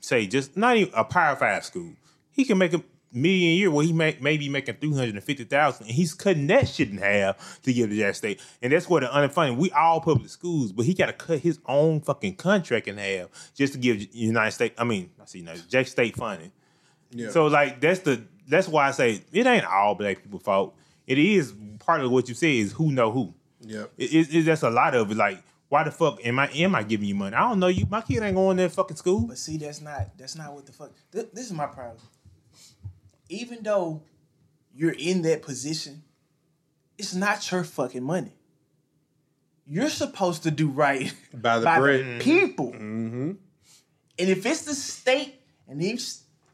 say just not even a Power Five school, he can make a million a year where he may maybe making three hundred and fifty thousand, and he's cutting that shit in half to give to Jack State, and that's where the unfunded, We all public schools, but he got to cut his own fucking contract in half just to give United States. I mean, I see United Jack State funding. Yeah. So like that's the that's why I say it ain't all black people fault. It is part of what you say is who know who. Yeah. It, it, it- that's a lot of it. Like why the fuck am I am I giving you money? I don't know you. My kid ain't going to fucking school. But see, that's not that's not what the fuck. This, this is my problem. Even though you're in that position, it's not your fucking money. You're supposed to do right By the bread. people. Mm-hmm. And if it's the state and each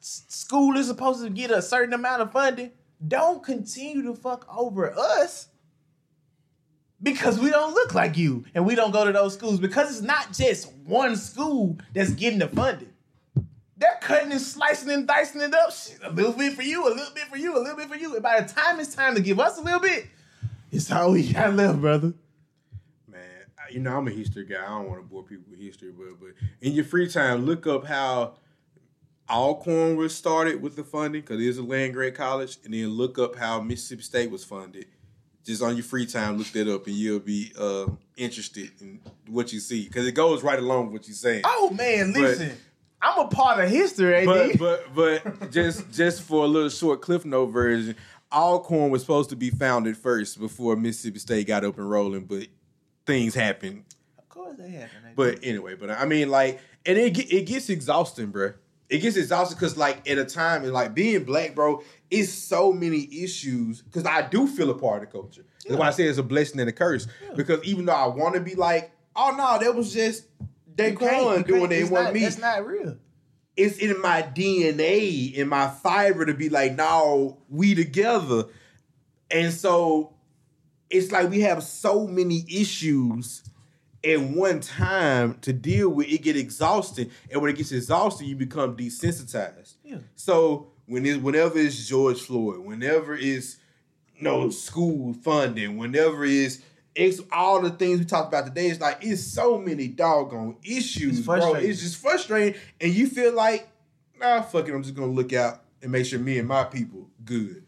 school is supposed to get a certain amount of funding, don't continue to fuck over us because we don't look like you and we don't go to those schools because it's not just one school that's getting the funding. They're cutting and slicing and dicing it up. Shit, a little bit for you, a little bit for you, a little bit for you. And by the time it's time to give us a little bit, it's all we got left, brother. Man, you know I'm a history guy. I don't want to bore people with history, but but in your free time, look up how Alcorn was started with the funding because it is a land grant college, and then look up how Mississippi State was funded. Just on your free time, look that up, and you'll be uh, interested in what you see because it goes right along with what you're saying. Oh man, listen. I'm a part of history, AD. but but but just just for a little short cliff note version, Alcorn was supposed to be founded first before Mississippi State got up and rolling, but things happened. of course they have. AD. But anyway, but I mean, like, and it it gets exhausting, bro. It gets exhausting because, like, at a time, and like being black, bro, is so many issues. Because I do feel a part of the culture. That's why I say it's a blessing and a curse. Because even though I want to be like, oh no, that was just Daquan you doing it, wasn't me That's not real. it's in my DNA, in my fiber to be like, no, we together. And so it's like we have so many issues at one time to deal with. It get exhausting. And when it gets exhausting, you become desensitized. Yeah. So when it whenever it's George Floyd, whenever it's you know, school funding, whenever it's it's all the things we talked about today. It's like it's so many doggone issues, It's bro. It's just frustrating, and you feel like, nah, fuck it. I'm just gonna look out and make sure me and my people good.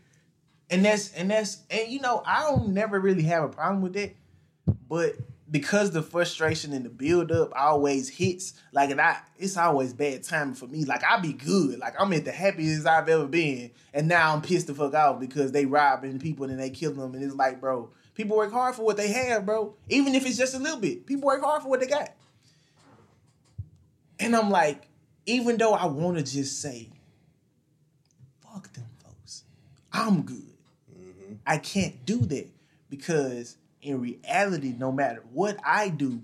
And that's and that's and you know I don't never really have a problem with that, but because the frustration and the build up always hits, like and I, it's always bad timing for me. Like I be good, like I'm at the happiest I've ever been, and now I'm pissed the fuck off because they robbing people and they killing them, and it's like, bro, people work hard for what they have, bro. Even if it's just a little bit, people work hard for what they got. And I'm like, even though I want to just say, fuck them folks, I'm good. Mm-hmm. I can't do that because in reality, no matter what I do,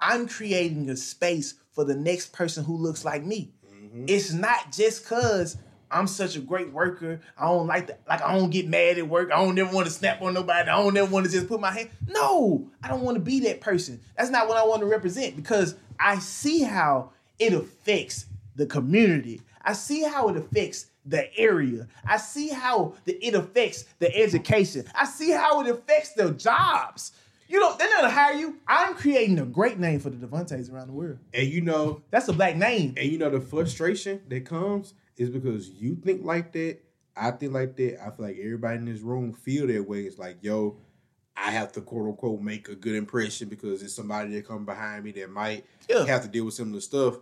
I'm creating a space for the next person who looks like me. Mm-hmm. It's not just cause I'm such a great worker. I don't like that. like I don't get mad at work. I don't never want to snap on nobody. I don't never want to just put my hand. No, I don't want to be that person. That's not what I want to represent because I see how it affects the community. I see how it affects the area. I see how the, it affects the education. I see how it affects the jobs. You know, they're not gonna hire you. I'm creating a great name for the Devontaes around the world. And you know, That's a black name. and you know the frustration that comes is because you think like that, I think like that. I feel like everybody in this room feel that way. It's like, yo, I have to quote unquote make a good impression because it's somebody that come behind me that might Yeah. have to deal with similar stuff.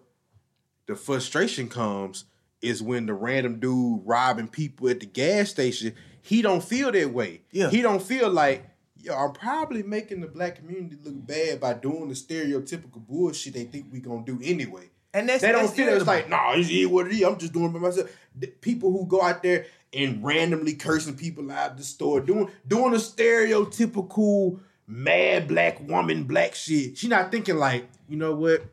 The frustration comes is when the random dude robbing people at the gas station, he don't feel that way. Yeah. He don't feel like, yo, I'm probably making the black community look bad by doing the stereotypical bullshit they think we gonna do anyway. And that's They don't that's feel it. It's like, nah, it's is what it is. I'm just doing it by myself. The people who go out there and randomly cursing people out the store, doing doing a stereotypical mad black woman black shit. She not thinking like, you know what?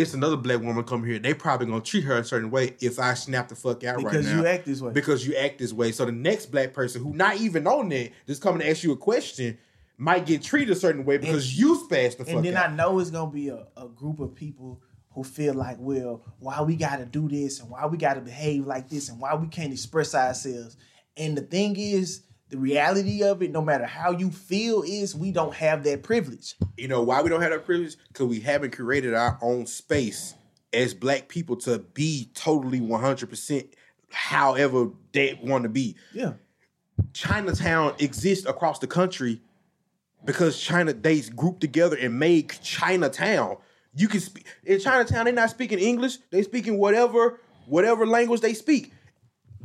it's another black woman come here. They probably gonna treat her a certain way if I snap the fuck out because right now. Because you act this way. because you act this way. So the next black person who not even on that just coming to ask you a question might get treated a certain way because you spazzed the fuck and then out. I know it's gonna be a, a group of people who feel like, well, why we gotta do this and why we gotta behave like this and why we can't express ourselves. And the thing is, the reality of it, no matter how you feel, is we don't have that privilege. you know why we don't have that privilege? Because we haven't created our own space as black people to be totally 100% however they want to be. Yeah. Chinatown exists across the country because China they grouped together and made Chinatown. You can speak in Chinatown. They're not speaking English. They speaking whatever whatever language they speak.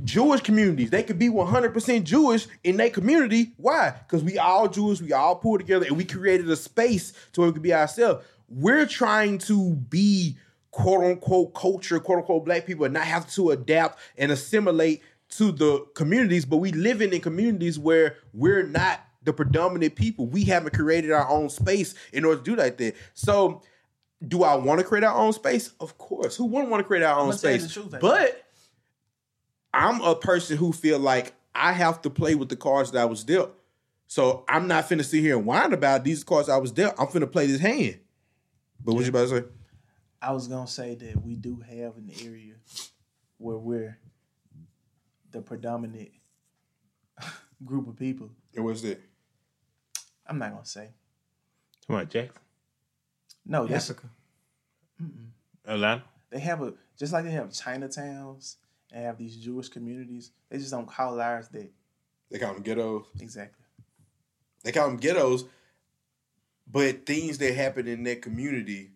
Jewish communities they could be one hundred percent Jewish in their community. Why? Because we all Jewish. We all pulled together and we created a space to where we could be ourselves. We're trying to be quote unquote culture, quote unquote black people, and not have to adapt and assimilate to the communities, but we living in communities where we're not the predominant people. We haven't created our own space in order to do like that. So, do I want to create our own space? Of course. Who wouldn't want to create our own I'ma tell you space? the truth, but I'm a person who feel like I have to play with the cards that I was dealt. So I'm not finna sit here and whine about these cards I was dealt. I'm finna play this hand. But what you about to say? I was gonna say that we do have an area where we're the predominant group of people. And what's that? I'm not gonna say. Come on, Jackson. No, that's Africa. Atlanta. they have a just like they have Chinatowns and have these Jewish communities. They just don't call ours that They call them ghettos. exactly. They call them ghettos, but things that happen in that community.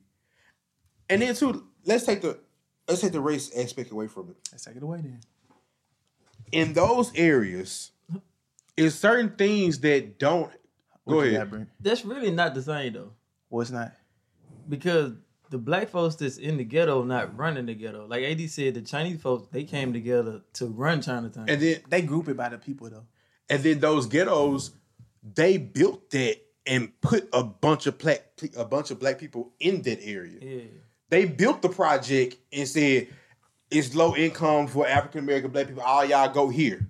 And then too, let's take the let's take the race aspect away from it. Let's take it away then. In those areas, is certain things that don't go What you ahead. got, That's really not the same though, Well, it's not. Because the black folks that's in the ghetto not running the ghetto. Like AD said, the Chinese folks they came together to run Chinatown. And then They group it by the people though. and then those ghettos, they built that and put a bunch of black a bunch of black people in that area. yeah, They built the project and said it's low income for African American black people. All y'all go here.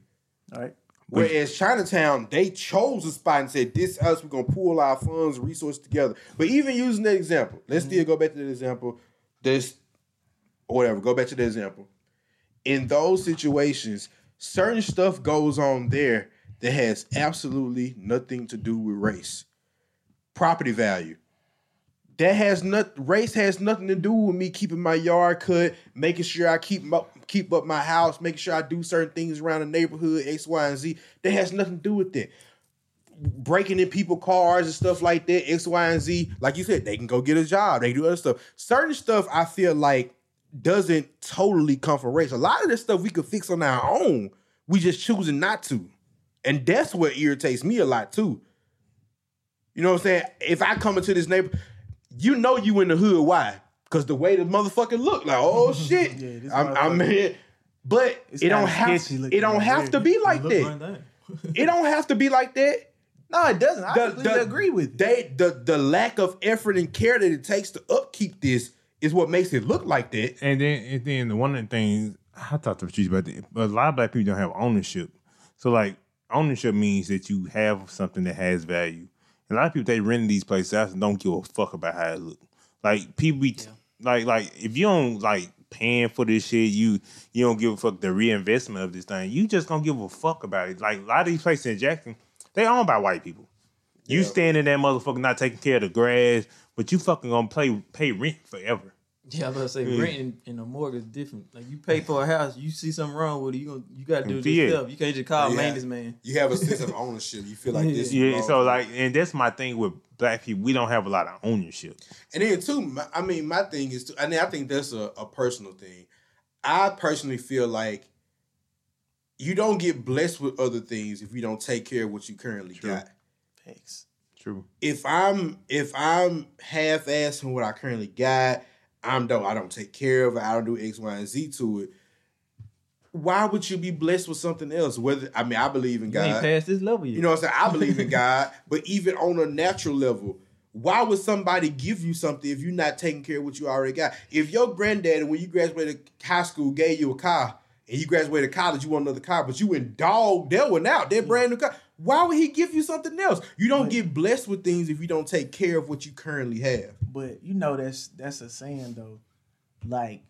All right. Whereas Chinatown, they chose a spot and said, "This us. We're gonna pool our funds, and resources together." But even using that example, let's mm-hmm. still go back to that example. This, or whatever. Go back to the example. In those situations, certain stuff goes on there that has absolutely nothing to do with race. Property value. That has not race has nothing to do with me keeping my yard cut, making sure I keep up keep up my house, making sure I do certain things around the neighborhood, X, Y, and Z. That has nothing to do with it. Breaking in people cars and stuff like that, X, Y, and Z. Like you said, they can go get a job, they can do other stuff. Certain stuff I feel like doesn't totally come from race. A lot of this stuff we could fix on our own. We just choosing not to. And that's what irritates me a lot too. You know what I'm saying? If I come into this neighbor, you know you in the hood. Why? Because the way the motherfucker look, like, oh shit, Yeah, I'm, I'm here. But It's it don't have sketchy it don't over have there. to be like that. like. It don't have to be like that. No, it doesn't. I The- completely the- agree with you. They the the lack of effort and care that it takes to upkeep this is what makes it look like that. And then, and then the one of the things I talked to Patrice about that, but a lot of black people don't have ownership. So like ownership means that you have something that has value. A lot of people they rent these places out and don't give a fuck about how it look. Like people be like like if you don't like paying for this shit, you you don't give a fuck the reinvestment of this thing. You just gonna give a fuck about it. Like a lot of these places in Jackson, they owned by white people. You stand in that motherfucker not taking care of the grass, but you fucking gonna pay pay rent forever. Yeah, I was about to say Hmm. rent and, and a mortgage is different. Like you pay for a house, you see something wrong with it, you gonna you gotta do it Yeah. yourself. You can't just call a Yeah. maintenance man. You have a sense of ownership. You feel like this. Yeah, so like, and that's my thing with black people. We don't have a lot of ownership. And then too, my, I mean, my thing is, too, I mean, I think that's a, a personal thing. I personally feel like you don't get blessed with other things if you don't take care of what you currently got. Thanks. True. If I'm if I'm half assing what I currently got, I'm don't I don't take care of it. I don't do X, Y, and Z to it. Why would you be blessed with something else? Whether I mean, I believe in You ain't God. past this level yet. You know what I'm saying? I believe in God, but even on a natural level, why would somebody give you something if you're not taking care of what you already got? If your granddaddy, when you graduated high school, gave you a car and you graduated college, you want another car, but you went dog that one out, that brand new car. Why would he give you something else? You don't get blessed with things if you don't take care of what you currently have. But you know that's that's a saying though. Like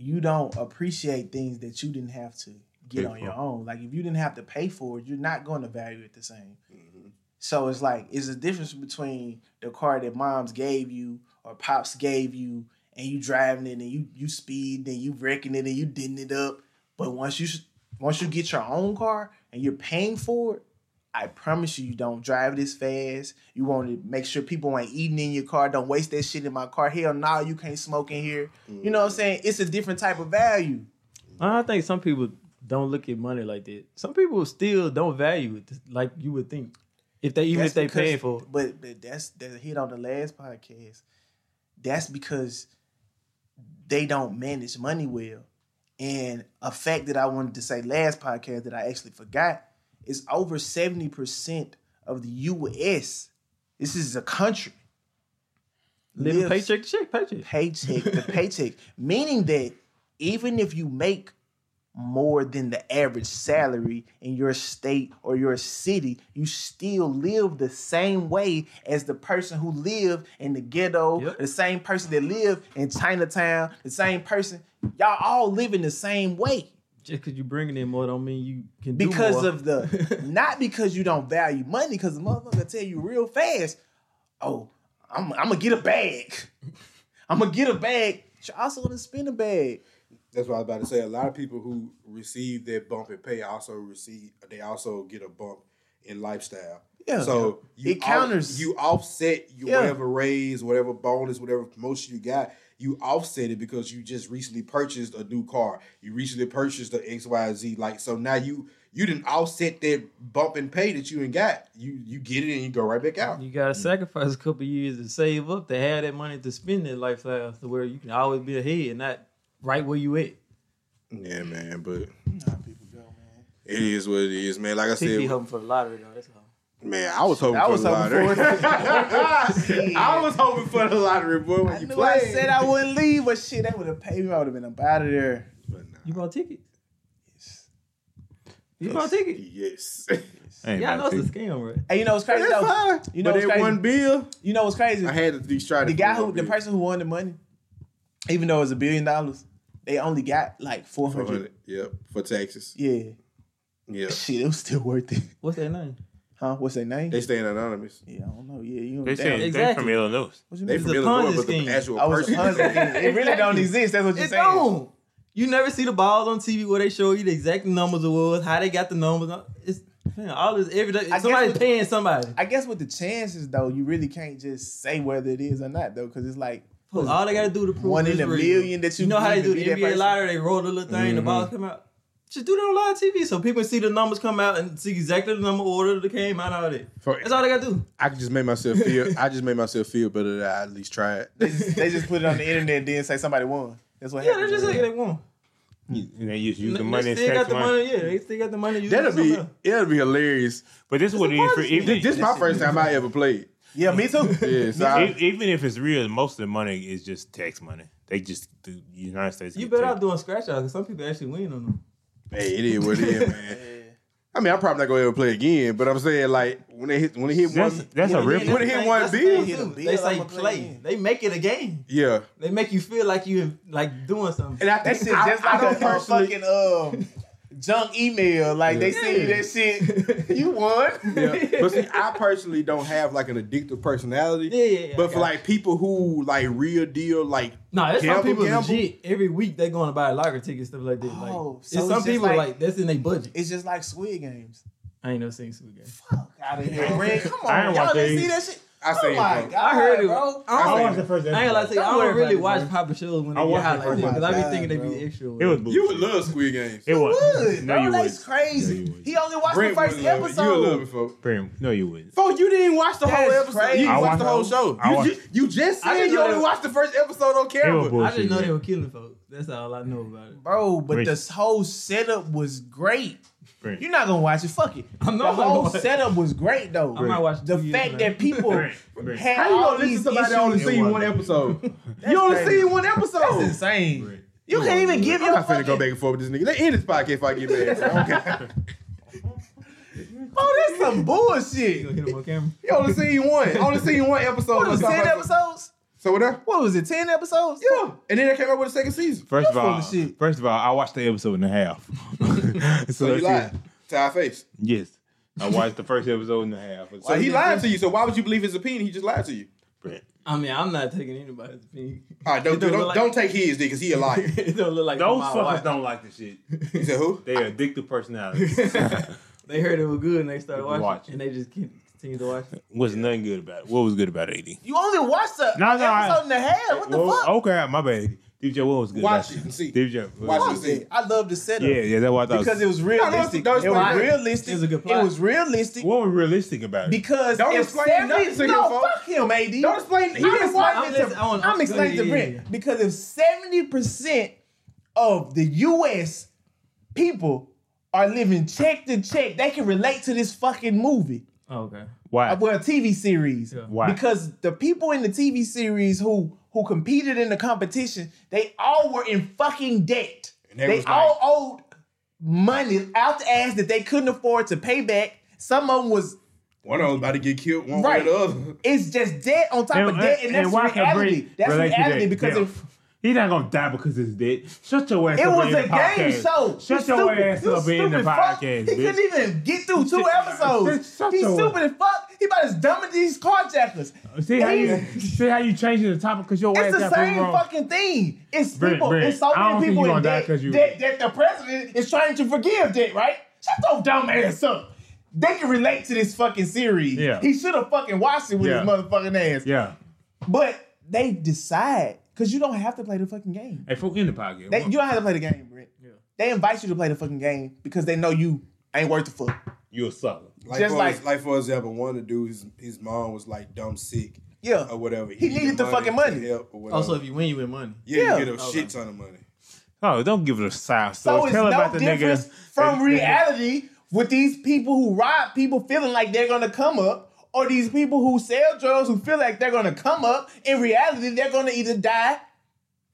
you don't appreciate things that you didn't have to get Pay on for. your own. Like if you didn't have to pay for it, you're not going to value it the same. Mm-hmm. So it's like it's a difference between the car that moms gave you or pops gave you, and you driving it and you you speed and you wrecking it and you didn't it up. But once you once you get your own car and you're paying for it, I promise you, you don't drive this fast. You want to make sure people ain't eating in your car. Don't waste that shit in my car. Hell no, you can't smoke in here. You know what I'm mm. saying? It's a different type of value. I think some people don't look at money like that. Some people still don't value it like you would think. If they even That's if they because- paying for it. But, but that's that's a hit on the last podcast. That's because they don't manage money well. And a fact that I wanted to say last podcast that I actually forgot is over 70% of the US, this is a country, Living paycheck to check, paycheck. paycheck to paycheck. Meaning that even if you make more than the average salary in your state or your city, you still live the same way as the person who lived in the ghetto, Yep. the same person that lived in Chinatown, the same person. Y'all all living the same way Just because you bringing in more don't mean you can do because more. of the not because you don't value money because the motherfucker tell you real fast oh i'm, I'm gonna get a bag i'm gonna get a bag you also gonna spend a bag That's what I was about to say. A lot of people who receive their bump in pay also receive. They also get a bump in lifestyle. Yeah. So you It counters. you offset your Yeah. whatever raise, whatever bonus, whatever promotion you got. You offset it because you just recently purchased a new car. You recently purchased the X Y Z. Like so now you you didn't offset that bump in pay that you ain't got. You you get it and you go right back out. You gotta mm. sacrifice a couple years to save up to have that money to spend that lifestyle to where you can always be ahead, and not right where you at. Yeah, man. But How people go, man. it is what it is, man. Like I People be said, hoping for the lottery though. That's all. Man, I was hoping I for was the hoping lottery. for. I was hoping for the lottery, boy. When I you knew played. I said I wouldn't leave, but shit, that would have paid me. I would have been up out of there. But nah. You bought tickets. You bought tickets. Yes. I Yeah, I know it's a scam, right? Hey, you know what's crazy That's though? fine. You know but what's that crazy? one bill, You know what's crazy? I had to at try to. the guy who, the bill. person who won the money, even though it was a billion dollars, they only got like four hundred. 400, Yep, for taxes. Yeah, Yeah, shit, it was still worth it. What's that name? Huh? What's their name? they staying anonymous. yeah, I don't know. Yeah, you. They damn. said they Exactly. from Illinois. What you They mean? from a Illinois, but the scheme. actual I was person. It really don't exist. That's what you're It saying. don't. You never see the balls on TV where they show you the exact numbers it was, how they got the numbers. It's man, all this every day. I guess Somebody's with- paying somebody. I guess with the chances though, you really can't just say whether it is or not though, because it's like all they gotta do to prove one in it's a real. million that you. You know how they need to do the be that NBA person. lottery? They roll the little thing, the mm-hmm. balls come out. Just do that on live TV so people can see the numbers come out and see exactly the number order that came out. All that. For- That's all they gotta do. I can just made myself feel. I just made myself feel better that I at least tried. They just, they just put it on the internet and then say somebody won. That's what Yeah, happened. they just say they won. You, and they just use the money and still got the money. money. Yeah, they still got the money. used That'll be. something else. It'll be hilarious. But this is what it is for even, This, this is my first time I ever played. Yeah, me too. Yeah, so I, even if it's real, most of the money is just tax money. They just the United States. You get better taxed. off doing scratch out because some people actually win on them. Hey, it is what it is, man. I mean, I'm probably not gonna ever play again, but I'm saying like when they hit when they hit That's one, that's a Yeah, rip. When it hit that's- one that's bill, thing, hit a too. bill, They say I'ma play play. again. They make it a game. yeah. They make you feel like you like doing something. And I That think shit I, just I like don't a personally, fucking um junk email. Like they send you that shit. You won. yeah. But see, I personally don't have like an addictive personality. Yeah, yeah, yeah, But for got like people who like real deal, like Nah, there's some people gamble. legit every week they going to buy a lottery ticket stuff like that. Like, Oh, it's so it's some people like- like, that's in their budget. It's just like Squid Games. I ain't no seen Squid Games. Fuck out of here, Red. Come on, ain't y'all didn't see that shit. I Oh say, my god, I heard it. bro. I don't, I watch seen the first I ain't gonna lie to you. I Don't don't really watch it, bro. popular shows when they get watched like oh first that because I be God, thinking they be extra. It was You would love Squid Games. It was. Would, No, you wouldn't. crazy. No, you he only watched Brent the first would love it. episode. You would love it, folks. Brim, No, you wouldn't. Folks, you didn't watch the whole episode. crazy. You didn't watch the whole show. You, ju- you just I said you only watched the first episode on camera. was bullshit. I just know they were killing folks. That's all I know about it. Bro, but this whole setup was great. Brent. You're not gonna watch it. Fuck it. I'm the not gonna whole setup was great though. I might watch the years fact from that now. people Brent, Brent. had How you all gonna listen these to somebody that only issues. seen one episode? you only crazy. seen one episode. That's insane. Brent. You can't even give I'm your not finna go fucking. back and forth with this nigga. Let end this podcast if I get mad. bro. Okay. Oh, that's some You bullshit. gonna hit him on camera? You only seen one. Only seen one episode. What was it, of ten episodes? So what that? What was it? Ten episodes? Yeah. And then they came out with a second season. First of all, shit. first of all, I watched the episode and a half. so So you that's lied to our face. Yes, I watched the first episode and a half. So he lied to you. So why would you believe his opinion? He just lied to you. Brent. I mean, I'm not taking anybody's opinion. All right, don't don't don't, like- don't take his because he a liar. it don't look like Those my fuckers wife. don't like the shit. He said who? They are addictive personalities. They heard it was good and they started Watch watching, and they just keep- continue to watch it. Was nothing good about it. What was good about AD? You only watched the No, no, I- episode and a half. What the Well, fuck? Okay, my bad. DJ, what was good? Watch about it and see. DJ, Watch what- it and see. I love the setup. Yeah, yeah, that's what I thought. Because it was realistic. don't it was explain realistic. It was a good It was realistic what was realistic about it? because Don't if explain 70 nothing to No, folks. fuck him, AD. Don't explain. He I'm didn't watch explaining it. to- listen, I wanna- I'm explaining yeah, to yeah, Brent yeah. because if seventy percent of the U.S. people are living check to check, they can relate to this fucking movie. Oh, okay. Why? Well, TV series. Yeah. Why? Because the people in the TV series who who competed in the competition, they all were in fucking debt. And they They, was all owed money out the ass that they couldn't afford to pay back. Some of them was One of them about to get killed. One Right. way or the other. it's just debt on top of debt, and, that's why can reality. That's relate to reality because Yeah. if He's not gonna die because it's dead. Shut your ass It up was a game show. Shut You your stupid. ass You up in the podcast, He bitch. couldn't even get through two episodes. Shut He's stupid as fuck. He about as dumb as these carjackers. Uh, see how you see how you changing the topic because your ass It's the same fucking thing. It's Brent, people. Brent, it's so many people in debt that, that the president is trying to forgive debt. Right? Shut your dumb ass up. They can relate to this fucking series. Yeah. He should have fucking watched it with Yeah. his motherfucking ass. Yeah. But they decide because you don't have to play the fucking game. Hey, folk in the podcast. They, you don't have to play the game, Brent. They invite you to play the fucking game because they know you ain't worth the fuck. you a sucker. Like Just for, like- like for example, one of the dudes, his mom was like dumb sick Yeah. or whatever. He needed the fucking money. help or whatever. Also, if you win, you win money. yeah, Yeah. you get a Okay. shit ton of money. Oh, don't give it a sound So story. it's Tell no about the difference nigga from reality with these people who rob people feeling like they're gonna come up, or these people who sell drugs who feel like they're gonna come up. In reality, they're gonna either die.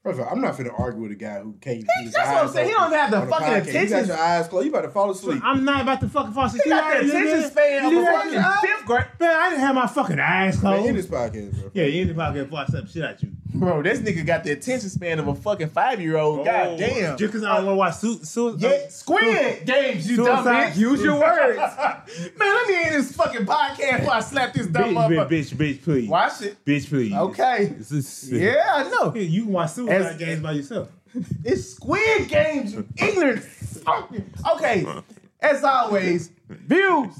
First of all, I'm not finna argue with a guy who can't his That's what I'm saying. He don't have the fucking podcast. You got your eyes closed. You about to fall asleep. I'm not about to fucking fall asleep. He got the attention span of a fucking fifth grade. Man, I didn't have my fucking eyes Man, closed. in this podcast, bro. yeah, in the podcast before I slap shit at you. Bro, this nigga got the attention span of a fucking five year old. God Oh, damn. Just because I don't want to watch su- su- Yeah, uh, squid games, you dumb bitch. Use your words. Man, let me end this fucking podcast before I slap this dumb bitch, bitch, motherfucker. bitch, bitch, please. Watch it. Bitch, please. Okay. This is- Yeah, I know. Yeah, you can watch suicide As- games by yourself. It's Squid Games, you ignorant. Okay, as always, views.